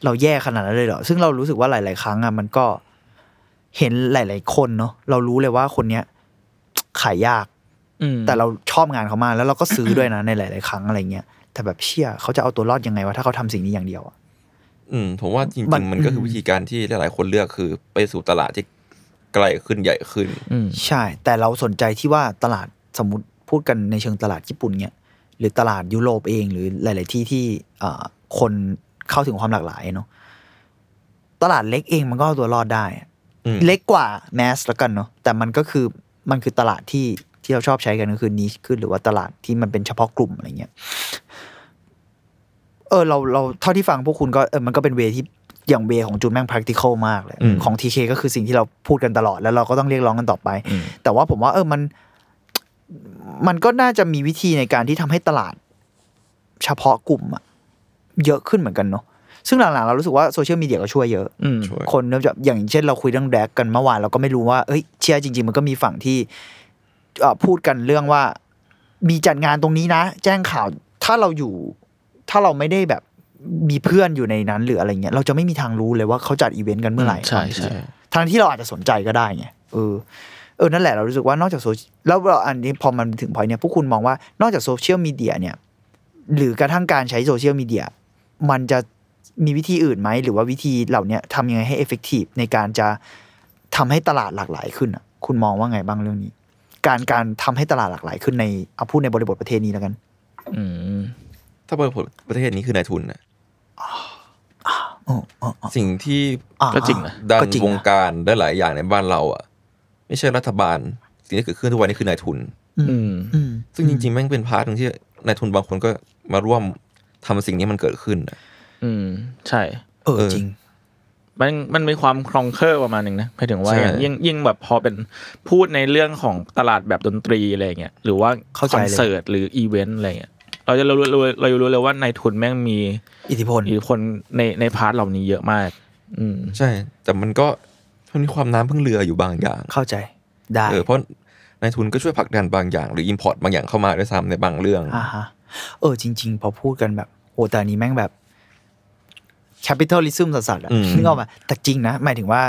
เราแย่ขนาดนั้นเลยเหรอซึ่งเรารู้สึกว่าหลาย ๆ ครั้งอะมันก็เห็นหลาย ๆ คนเนาะเรารู้เลยว่าคนเนี้ยขายยากอืมแต่เราชอบงานเขามากแล้วเราก็ซื้อด้วยนะในหลาย ๆ ครั้งอะไรเงี้ยแต่แบบเชี่ยเขาจะเอาตัวรอดยังไงวะถ้าเขาทำสิ่งนี้อย่างเดียวอะอืมผมว่าจริมังนๆมันก็คือวิธีการที่หลาย ๆ คนเลือกคือไปสู่ตลาดที่ไกลขึ้นใหญ่ขึ้นอืมใช่ แต่เราสนใจที่ว่าตลาดสมมติพูดกันในเชิงตลาดญี่ปุ่นเนี่ย หรือตลาดยุโรปเอง หรือหลาย ๆ ที่ที่เอ่อคนเข้าถึงความหลากหลายเนาะตลาดเล็กเองมันก็เอาตัวรอดได้อะอืมเล็กกว่าแมสแล้วกันเนาะแต่มันก็คือมันคือตลาดที่ที่เราชอบใช้กันก็คือนิชขึ้นหรือว่าตลาดที่มันเป็นเฉพาะกลุ่มอะไรเงี้ยเออเราเราเท่าที่ฟังพวกคุณก็เออมันก็เป็นเวที่อย่างเวของจูนแม่ง practical มากเลยอืมของทีเคก็คือสิ่งที่เราพูดกันตลอดแล้วเราก็ต้องเรียกร้องกันต่อไปอืมแต่ว่าผมว่าเออมัน มันก็น่าจะมีวิธีในการที่ทำให้ตลาด เฉพาะกลุ่มอะเยอะขึ้นเหมือนกันเนาะซึ่งหลังๆ เรารู้สึกว่าโซเชียลมีเดียก็ช่วยเยอะอืมช่วยคนเริ่มจะอย่างเช่นเราคุยเรื่องแดกกันเมื่อวานเราก็ไม่รู้ว่าเอ้ยเชื่อจริง ๆ มันก็มีฝั่งที่เอ่อพูดกันเรื่องว่า มีจัดงานตรงนี้นะ แจ้งข่าวถ้าเราอยู่ ถ้าเราไม่ได้แบบมีเพื่อนอยู่ในนั้นหรืออะไรเงี้ยเราจะไม่มีทางรู้เลยว่าเขาจัดอีเวนต์กันเมื่อไหร่ใช่ใช่ทางที่เราอาจจะสนใจก็ได้ไงเออเออนั่นแหละเรารู้สึกว่านอกจากโซแล้วเราอันนี้พอมันถึงพอยเนี่ยพวกคุณมองว่านอกจากโซเชียลมีเดียเนี่ยหรือกระทั่งการใช้โซเชียลมีเดียมันจะมีวิธีอื่นไหม หรือว่าวิธีเหล่าเนี้ยทำยังไงให้ effective ในการจะทำให้ตลาดหลากหลายขึ้นอะคุณมองว่าไงบ้างเรื่องนี้ การการทำให้ตลาดหลากหลายขึ้นในเอาพูดในบริบทประเทศนี้แล้วกัน อืมถ้าบริบทประเทศนี้คือนายทุนนะอ๋ออ๋ออ๋อสิ่งที่อ่าก็จริงนะดันก็จริงวงนะการได้หลายอย่างในบ้านเราอะ ไม่ใช่รัฐบาล สิ่งที่เกิดขึ้นทุกวันนี้คือนายทุนอืมอืม ซึ่งจริงๆแม่งเป็น part หนึ่งที่นายทุนบางคนก็มาร่วมทำสิ่งนี้มันเกิดขึ้นน่ะอืม ใช่เออเออจริง มันมันมีความ conquer ประมาณหนึ่งนะหมายถึงว่าใช่อย่างยิ่งยิ่งแบบพอเป็นพูดในเรื่องของตลาดแบบดนตรีอะไรเงี้ยหรือว่าเข้าใจเลย คอนเสิร์ตหรืออีเวนต์อะไรเงี้ยเราจะรู้รู้เราจะรู้เลยว่านายทุนแม่งมี อิทธิพลอิทธิพลในใน part เหล่านี้เยอะมาก อืมใช่ แต่มันก็ มันมีความน้ำพึ่งเรืออยู่บางอย่างเข้าใจได้เออเพราะนายทุนก็ช่วยผลักดันบางอย่าง หรือ import บางอย่างเข้ามาด้วยซ้ำในบางเรื่องอ่าฮะเออจริง ๆ พอพูดกันแบบโหแต่อันนี้แม่งแบบ capitali sm สัสๆอะอืมนึกออกมาแต่จริงนะ หมายถึงว่า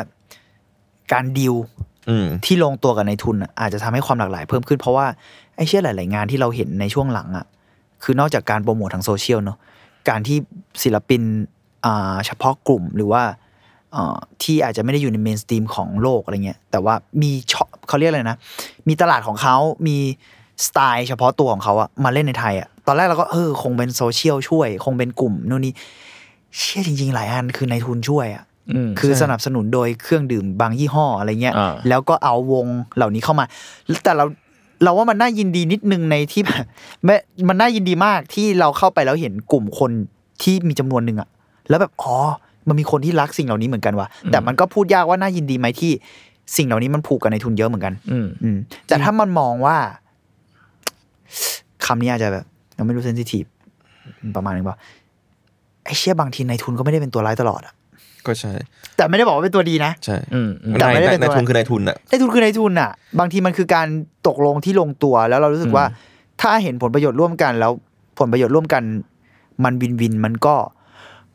การดิวอืมที่ลงตัวกับนายทุนอะอาจจะทำให้ความหลากหลาย เพิ่มขึ้นเพราะว่าไอ้เชี่ยหลาย ๆ งานที่เราเห็นในช่วงหลังอะคือนอกจากการโปรโมททางโซเชียลเนาะการที่ศิลปินอ่าเฉพาะกลุ่มหรือว่าเอ่อ ที่อาจจะไม่ได้อยู่ใน mainstream ของโลกอะไรเงี้ยแต่ว่ามีช่อเขาเรียกอะไรนะ มีตลาดของเขามีสไตล์เฉพาะตัวของเขาอะมาเล่นในไทยอะตอนแรกเราก็เออคงเป็นโซเชียลช่วย คงเป็นกลุ่มนู่นนี่เชื่อจริง ๆ หลายอันคือในายทุนช่วยอะอืมคือสนับสนุนโดยเครื่องดื่มบางยี่ห้ออะไรเงี้ยอ่าแล้วก็เอาวงเหล่านี้เข้ามา แต่เราเราว่ามันน่ายินดีนิดนึงในที่แบบแม้มันน่ายินดีมากที่เราเข้าไปแล้วเห็นกลุ่มคนที่มีจำนวนหนึ่งอะแล้วแบบอ๋อ มันมีคนที่รักสิ่งเหล่านี้เหมือนกันว่ะแต่มันก็พูดยากว่าน่ายินดีไหมที่สิ่งเหล่านี้มันผูกกับในทุนเยอะเหมือนกัน อืมอืมแต่ถ้ามันมองว่าคำนี้อาจจะแบบยังไม่รู้เซนซิทีฟประมาณนึงป่ะไอ้เชี่ยบางทีในทุนก็ไม่ได้เป็นตัวร้ายตลอดอะก็ใช่ แต่ไม่ได้บอกว่าเป็นตัวดีนะใช่อืมอืมแต่ไม่ได้เป็นนายตัวทุนคือนายทุนอะในทุนคือในทุนอะบางทีมันคือการตกลงที่ลงตัวแล้วเรารู้สึกว่า ถ้าเห็นผลประโยชน์ร่วมกันแล้วผลประโยชน์ร่วมกัน มันวินวินมันก็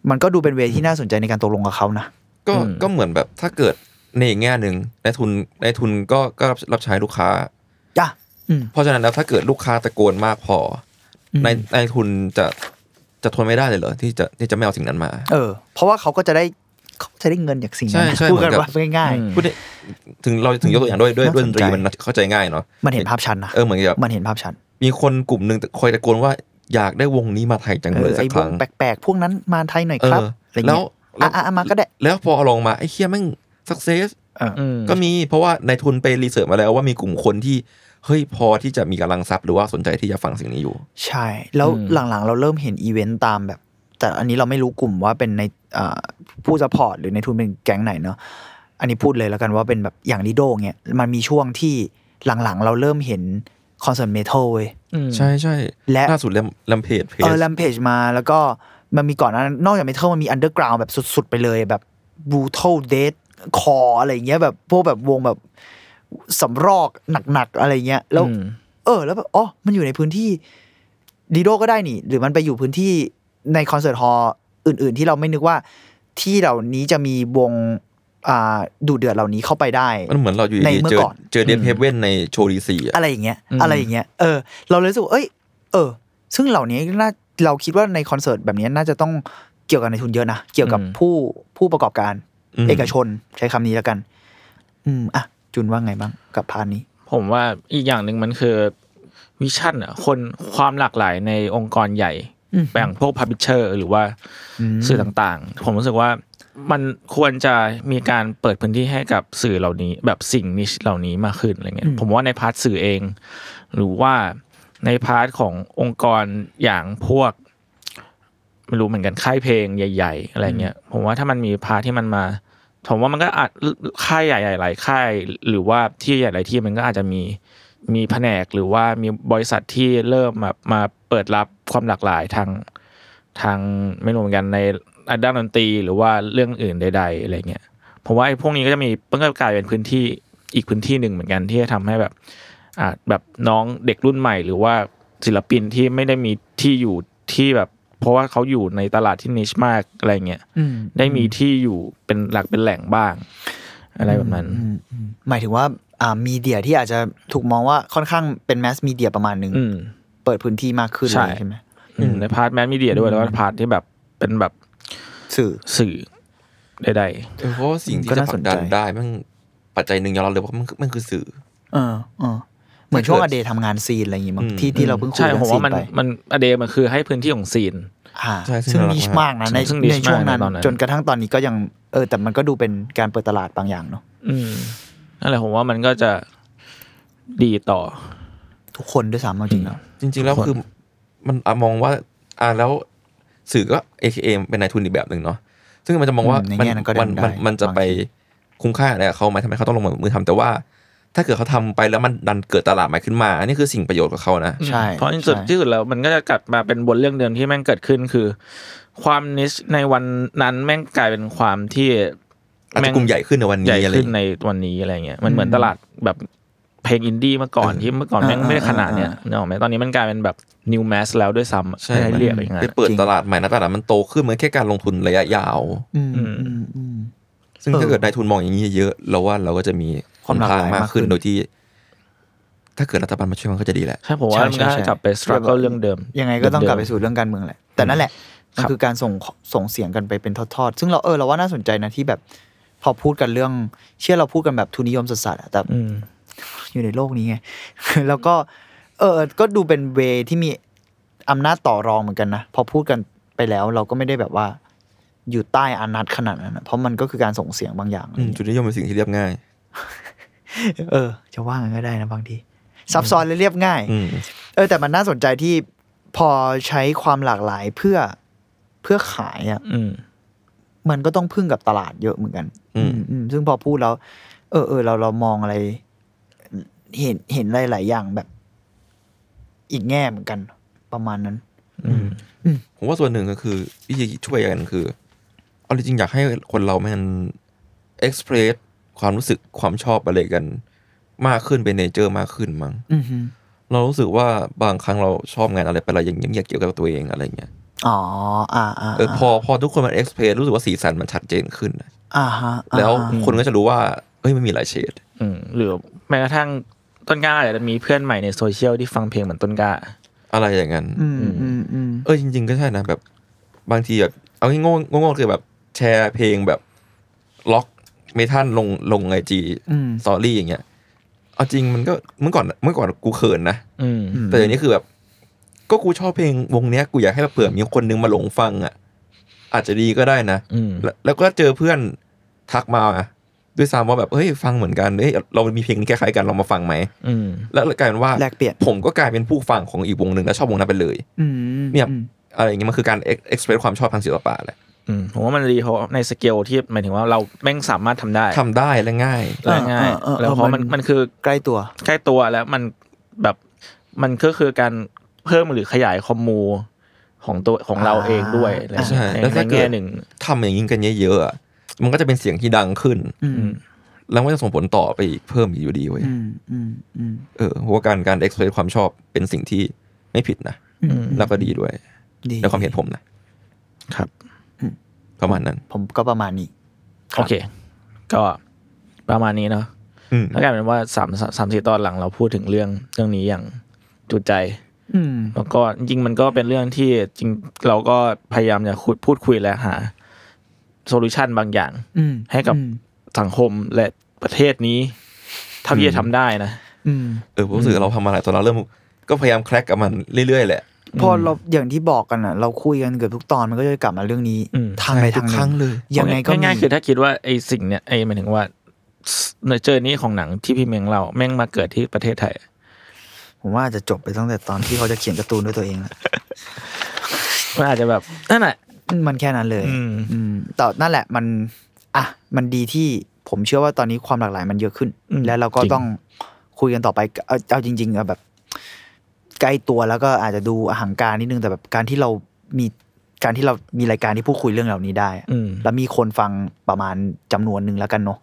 มันก็ดูเป็นเวที่น่าสนใจในการตกลงกับเขานะก็อืมก็เหมือนแบบถ้าเกิดในอีกแง่หนึ่งนายทุนนายทุนก็ก็รับรับใช้ลูกค้าจ้ะอืมเพราะฉะนั้นแล้วถ้าเกิดลูกค้าตะโกนมากพออมนายนายทุนจะจะทนไม่ได้เลยเหรอที่จะที่จะไม่เอาสิ่งนั้นมา เออ เพราะว่าเขาก็จะได้เขาจะได้เงินจากสิ่งนั้นใช่ใช่พูดกันเหมือนกับว่าง่ายอืมพูดได้ถึงเราถึงยกตัวอย่างด้วยด้วยด้วยดนตรีน่าสนใจมันเข้าใจง่ายเนาะๆมันเห็นภาพชัดนะเออเหมือนกับมันเห็นภาพชัดมีคนกลุ่มหนึ่งคอยตะโกนว่า อยากได้วงนี้มาไทยจังเอเลอยสัไอ้กพควกรั้งแปลกๆพวกนั้นมาไทยหน่อยเอครับออะไรแล้เงี้วยแล้วอะอะมาก็ได้ แล้วพอเอาลงมาไอ้เชี่ยแม่ง success อืมก็มีเพราะว่านายทุนไป research มาแล้วว่ามีกลุ่มคนที่เฮ้ยพอที่จะมีกำลังทรัพย์หรือว่าสนใจที่จะฟังสิ่งนี้อยู่ ใช่ แล้วอืมหลังๆ เราเริ่มเห็นอีเวนต์ตามแบบ แต่อันนี้เราไม่รู้กลุ่มว่าเป็นในอ่าผู้ support หรือนายทุนเป็นแก๊งไหนเนาะอันนี้พูดเลยแล้วกันว่าเป็นแบบอย่างลิโดเงี้ยมันมีช่วงที่หลังๆ เราเริ่มเห็นคอนเสิร์ต metal เว้ยอืม ใช่ใช่และล่าสุดแลมแลมเพจเพจเออแลมเพจมาแล้วก็มันมีก่อนหนานั้นนอกจากเมทัลมันมีอันเดอร์กราวแบบสุด ๆ ไปเลยแบบบูท l ลเด h คออะไรเงี้ยแบบพวกแบบวงแบบสำรอกหนัก ๆ อะไรเงี้ย แล้วอืมเออ แล้วแบบอ๋อมันอยู่ในพื้นที่ดีโดก็ได้นี่ หรือมันไปอยู่พื้นที่ในคอนเสิร์ตฮอลล์อื่น ๆ ที่เราไม่นึกว่าที่เหล่านี้จะมีวงอ่า ดูเดือดเหล่านี้เข้าไปได้ มันเหมือนเราอยู่ในดีเมื่ๆอเจอก่อนเจอเดนเฮเว่นในโชว์ดีซีอะอะไรอย่างเงี้ยอืมอะไรอย่างเงี้ยเออ เราเลยรู้สึกว่าเอ้ย เออ ซึ่งเหล่านี้น่าเราคิดว่าในคอนเสิร์ตแบบนี้น่าจะต้องเกี่ยวกับนายทุนเยอะนะเกี่ยวกับอืมผู้ผู้ประกอบการอืมเอกชนใช้คำนี้แล้วกัน อืมอะจุนว่าไงบ้างกับ part นี้ ผมว่าอีกอย่างหนึ่งมันคือ vision อะคนความหลากหลายในองค์กรใหญ่อืมแบบพวก publisher หรือว่าสื่อต่างๆ ผมรู้สึกว่า มันควรจะมีการเปิดพื้นที่ให้กับสื่อเหล่านี้ แบบสิ่ง niche เหล่านี้มากขึ้นอะไรเงี้ยผมว่าใน part สื่อเอง หรือว่าใน part ขององค์กรอย่างพวกไม่รู้เหมือนกันค่ายเพลงใหญ่ ๆ อะไรเงี้ยผมว่าถ้ามันมี part ที่มันมา ผมว่ามันก็อาจค่ายใหญ่ๆหลายค่าย หรือว่าที่ใหญ่หลายที่มันก็อาจจะมีมีแผนกหรือว่ามีบริษัทที่เริ่มมามาเปิดรับความหลากหลายทางทางไม่รู้เหมือนกันใน ด้านดนตรีหรือว่าเรื่องอื่นใด ๆ อะไรเงี้ยผมว่าไอ้พวกนี้ก็จะมีมันก็กลายเป็นพื้นที่อีกพื้นที่หนึ่งเหมือนกันที่จะทำให้แบบอ่าแบบน้องเด็กรุ่นใหม่ หรือว่าศิลปินที่ไม่ได้มีที่อยู่ที่แบบ เพราะว่าเขาอยู่ในตลาดที่ niche มากอะไรเงี้ยอืมได้มีที่อยู่เป็นหลักเป็นแหล่งบ้าง อะไรแบบนั้นอืมอืมหมายถึงว่าอ่า media ที่อาจจะถูกมองว่าค่อนข้างเป็น mass media ประมาณหนึ่งอืมเปิดพื้นที่มากขึ้นใช่เลยใช่ไหมอืมใน part mass media ด้วยแล้วก็ part ที่แบบเป็นแบบ สื่อสื่อใดเออเพราะว่าสิ่งที่ก็จะน่าผสลันกใจดันได้มันปัจจัยหนึ่งยอมรับเลยว่ามันมันคือสื่อเออเออเหมือนช่วงอเดย์ทำงานซีนอะไรอย่างงี้มั้งอืมที่ที่เราเพิ่งๆคุยใช่เรื่ผอมงซีว่านมันไปมันอเดมันคือให้พื้นที่ของซีนอ่าใช่ซึ่งซึ่งน่ารักนิชมากนะในซึ่ง niche ในช่วงนั้นมากในตอนนั้น จนกระทั่งตอนนี้ก็ยังเออ แต่มันก็ดูเป็นการเปิดตลาดบางอย่างเนาะอืมนั่นแหละผมว่ามันก็จะดีต่อ ทุกคนด้วยซ้ำเอาจริงแล้วจริง ๆ แล้วคือ มันอะมองว่า อ่าแล้ว สื่อก็ AKA เป็นนายทุนอีกแบบหนึ่งเนาะซึ่งมันจะมองว่าอืมในมัแง่นั้นก็ได้มันมันมันจะไปคุ้มค่าอะไรกับเขาไหมทำไมเขาต้องลงมือทำแต่ว่า ถ้าเกิดเขาทำไปแล้วมันดันเกิดตลาดใหม่ขึ้นมาอันนี้คือสิ่งประโยชน์กับเขานะใช่เพราะที่สุดใช่ที่สุดแล้วมันก็จะกลับมาเป็นบนเรื่องเดิมที่แม่งเกิดขึ้นคือ ความนิชในวันนั้นแม่งกลายเป็นความที่อาจจะกลุ่มใหญ่ขึ้นในวันนี้ใหญ่อะไรขึ้นในวันนี้อะไรเงี้ยมันเหมือนตลาดแบบ เพลงอินดี้เมื่อก่อนเออที่เมื่อก่อนแม่งอ่าไม่ได้ขนาดเนี้ยอ่านึกออกไหมตอนนี้มันกลายเป็นแบบ new mass แล้วด้วยซ้ำอะใช่ให้เรียกอะไรอย่างเงี้ยไปเปิดจริงตลาดใหม่นะตลาดมันโตขึ้นมันแค่การลงทุนระยะยาวอืมอืมอืมอืมซึ่งเออถ้าเกิดนายทุนมองอย่างนี้เยอะเราว่าเราก็จะมีความหลากหลายมากมากขึ้ขึ้นโดยที่ ถ้าเกิดรัฐบาลมาช่วยมันก็จะดีแหละใช่ผมว่ามันก็ใช่ใช่กลับไป struggle เรื่องเดิม ยังไงก็ต้องกลับไปเดิมสู่เรื่องการเมืองแหละแต่นั่นแหละมันครับคือการส่งส่งเสียงกันไปเป็นทอดๆ ซึ่งเราเออเราว่าน่าสนใจนะที่แบบ พอพูดกันเรื่อง เชื่อเราพูดกันแบบทุนนิยมสัสๆอะแต่ อืมอยู่ในโลกนี้ไงแล้วก็ เออ ก็ดูเป็นเวที่มีอำนาจต่อรองเหมือนกันนะ พอพูดกันไปแล้ว เราก็ไม่ได้แบบว่า อยู่ใต้อานัตขนาดนั้นนะเพราะมันก็คือการส่งเสียงบางอย่างอืมจุดนิยมเป็นสิ่งที่เรียบง่าย เออ จะว่างันก็ได้นะบางทีซับซ้อนและเรียบง่ายอืมเออ แต่มันน่าสนใจที่พอใช้ความหลากหลายเพื่อเพื่อขายอะอืมมันก็ต้องพึ่งกับตลาดเยอะเหมือนกัน อืมอืมซึ่งพอพูดแล้ว เออเออเราเรามองอะไร เห็นเห็นหลาย ๆ อย่างแบบ อีกแง่เหมือนกัน ประมาณนั้น อืมผมว่าส่วนหนึ่งก็คือวิธีช่วยกันคือเอาจริงๆอยากให้คนเรามัน express ความรู้สึกความชอบอะไรกัน มากขึ้นเป็น nature มากขึ้นมั้งอือฮึเรารู้สึกว่าบางครั้งเราชอบงานอะไรไปเราอย่างเงียบๆเกี่ยวกับตัวเองอะไรเงี้ยอ๋ออ่าอ่าเออพอพอทุกคนมัน express รู้สึกว่าสีสันมันชัดเจนขึ้นนะอ่าฮะอ่าฮะแล้วคนก็จะรู้ว่าเอ้ยมันมีหลายเฉดอืมหรือแม้กระทั่ง ต้นกล้าอาจจะมีเพื่อนใหม่ในโซเชียลที่ฟังเพลงเหมือนต้นกล้า อะไรอย่างนั้นอืมอืมอืมเออจริง ๆ ก็ใช่นะแบบ บางทีแบบเอาง่ายๆโง่ๆคือแบบแชร์เพลงแบบร็อกเมทัลลงลง IGอืมสตอรี่อย่างเงี้ยเอาจริงมันก็เมื่อก่อนเมื่อก่อนกูเขินนะ อืมแต่เดี๋ยวนี้คือแบบ ก็กูชอบเพลงวงเนี้ยกูอยากให้แบบเผื่อมีคนนึงมาหลงฟังอะอาจจะดีก็ได้นะ อืมแล้วแล้วก็เจอเพื่อนทักมา ด้วยซ้ำว่าแบบเฮ้ยฟังเหมือนกันเฮ้ยเรามีเพลงนี้คล้ายๆกันเรามาฟังไหมอืมแล้วกลายเป็นว่าแลกเปลี่ยนผมก็กลายเป็นผู้ฟังของอีกวงหนึ่งแล้วชอบวงนั้นไปเลยอืมเนี่ยอืมอะไรอย่างเงี้ยมันคือการเอ็กซ์เพรสความชอบทางศิลปะแหละอืมผมว่ามันดีเพราะในสเกลที่หมายถึงว่าเราแม่งสามารถทำได้ทำได้และง่ายและง่ายเออเออเออแล้วเพราะมันมันมันคือใกล้ตัวใกล้ตัวแล้วมันแบบมันก็คือการเพิ่มหรือขยายคอมมูของตัวของเราเองด้วยอะไรอย่างใช่เงี้ยแล้วในถ้าในเกิดแง่หนึ่งทำอย่างนี้กันเยอะๆอะ มันก็จะเป็นเสียงที่ดังขึ้นอืมแล้วก็จะส่งผลต่อไปอีกเพิ่มอีกอยู่ดีเว้ยอืมอืมอืมเออเพราะว่าการการเอ็กซ์เพรสความชอบเป็นสิ่งที่ไม่ผิดนะอืมแล้วก็ดีด้วยดีในความเห็นผมนะ ครับประมาณนั้น ผมก็ประมาณนี้ โอเค ก็ประมาณนี้เนาะอืมแล้วกลายเป็นว่าสามสามสี่ตอนหลังเราพูดถึงเรื่องเรื่องนี้อย่างจุใจอืมแล้วก็จริงๆมันก็เป็นเรื่องที่จริงเราก็พยายามจะคุยพูดคุยและหา โซลูชันบางอย่างอืมให้กับอืมสังคมและประเทศนี้เท่าที่จะทำได้นะอืมเออผมรู้สึกเราทำมาหลายตอนเราเริ่ม ก็พยายามแคร็กกับมันเรื่อยๆแหละพอเราอย่างที่บอกกันอะ เราคุยกันเกือบทุกตอนมันก็จะกลับมาเรื่องนี้อืมทางใดใช่ทุทางกหครั้นึ่งเลยยังไงก็มีง่ายๆคือถ้าคิดว่าไอ้สิ่งเนี้ยไอ้หมายถึงว่าเนเจอร์นี้ของหนังที่พี่เมงเราแม่งมาเกิดที่ประเทศไทย ผมว่าอาจจะจบไปตั้งแต่ตอนที่เขาจะเขียนการ์ตูนด้วยตัวเองแล้วมันอาจจะแบบนั่นแหละ มันแค่นั้นเลยอืมอืมแต่นั่นแหละมัน อะ มันดีที่ผมเชื่อว่าตอนนี้ความหลากหลายมันเยอะขึ้นอืมและเราก็จริงต้องคุยกันต่อไปเอาเอาจริงๆเอาแบบ ใกล้ตัวแล้วก็อาจจะดูอหังการนิดนึงแต่แบบการที่เรามีการที่เรามีรายการที่พูดคุยเรื่องเหล่านี้ได้อะอืมแล้วมีคนฟังประมาณจำนวนหนึ่งแล้วกันเนาะ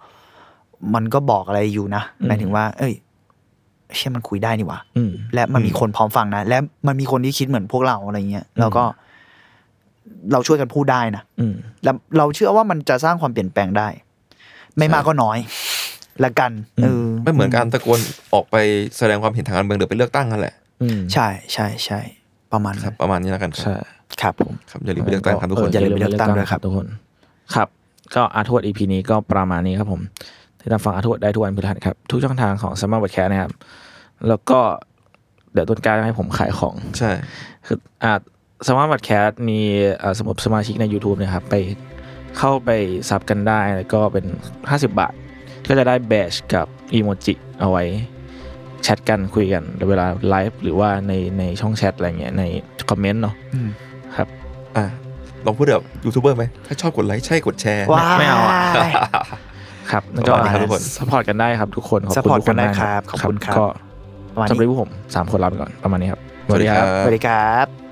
มันก็บอกอะไรอยู่นะอืมหมายถึงว่า เอ้ยเชื่อมันคุยได้นี่หว่าอืมและมันมีคนพร้อมฟังนะและมันมีคนที่คิดเหมือนพวกเราอะไรเงี้ยแล้วก็ เราช่วยกันพูดได้นะอืมแล้วเราเชื่อว่ามันจะสร้างความเปลี่ยนแปลงได้ ไม่มากก็น้อยละกันเออไม่เหมือนการตะโกนออกไปแสดงความเห็นทางการเมืองหรือไปเลือกตั้งกันแหละอืมใช่ใช่ใช่ประมาณนั้นครับประมาณนี้แล้วกันครับใช่ครับผมครับอย่าลืมไปเลือกตั้งครับทุกคนอย่าลืมไปเลือกตั้งด้วยครับทุกคน ครับ ก็ Arttrovert EP นี้ก็ประมาณนี้ครับผมที่ตามฟังอาร์ทวดได้ทุกวันพฤหัสครับ ทุกช่องทางของ Salmon Podcast นะครับ แล้วก็เดี๋ยวต้นกล้าให้ผมขายของ ใช่ คืออ่า Salmon Podcast มีอ่าสำหรับสมาชิกใน YouTube นะครับไปเข้าไป sub กันได้แล้วก็เป็น 50 บาท ก็จะได้แบชกับอีโมจิเอาไว้แชทกันคุยกันเวลาไลฟ์หรือว่าในในช่องแชทอะไรเงี้ยในคอมเมนต์เนาะอืมครับอะลองพูดแบบยูทูบเบอร์ไหมถ้าชอบกดไลค์ใช่กดแชร์ว้าไม่เอาอะครับแล้วก็ประมาณนี้ครับทุกคน support กันได้ครับทุกคนขอบคุณ support ทุกคนกันได้มากครับขอบคุณครับก็ประมาณสำหรับนี้พวกผมสามคนลาไปก่อนประมาณนี้ครับสวัสดีครับสวัสดีครับ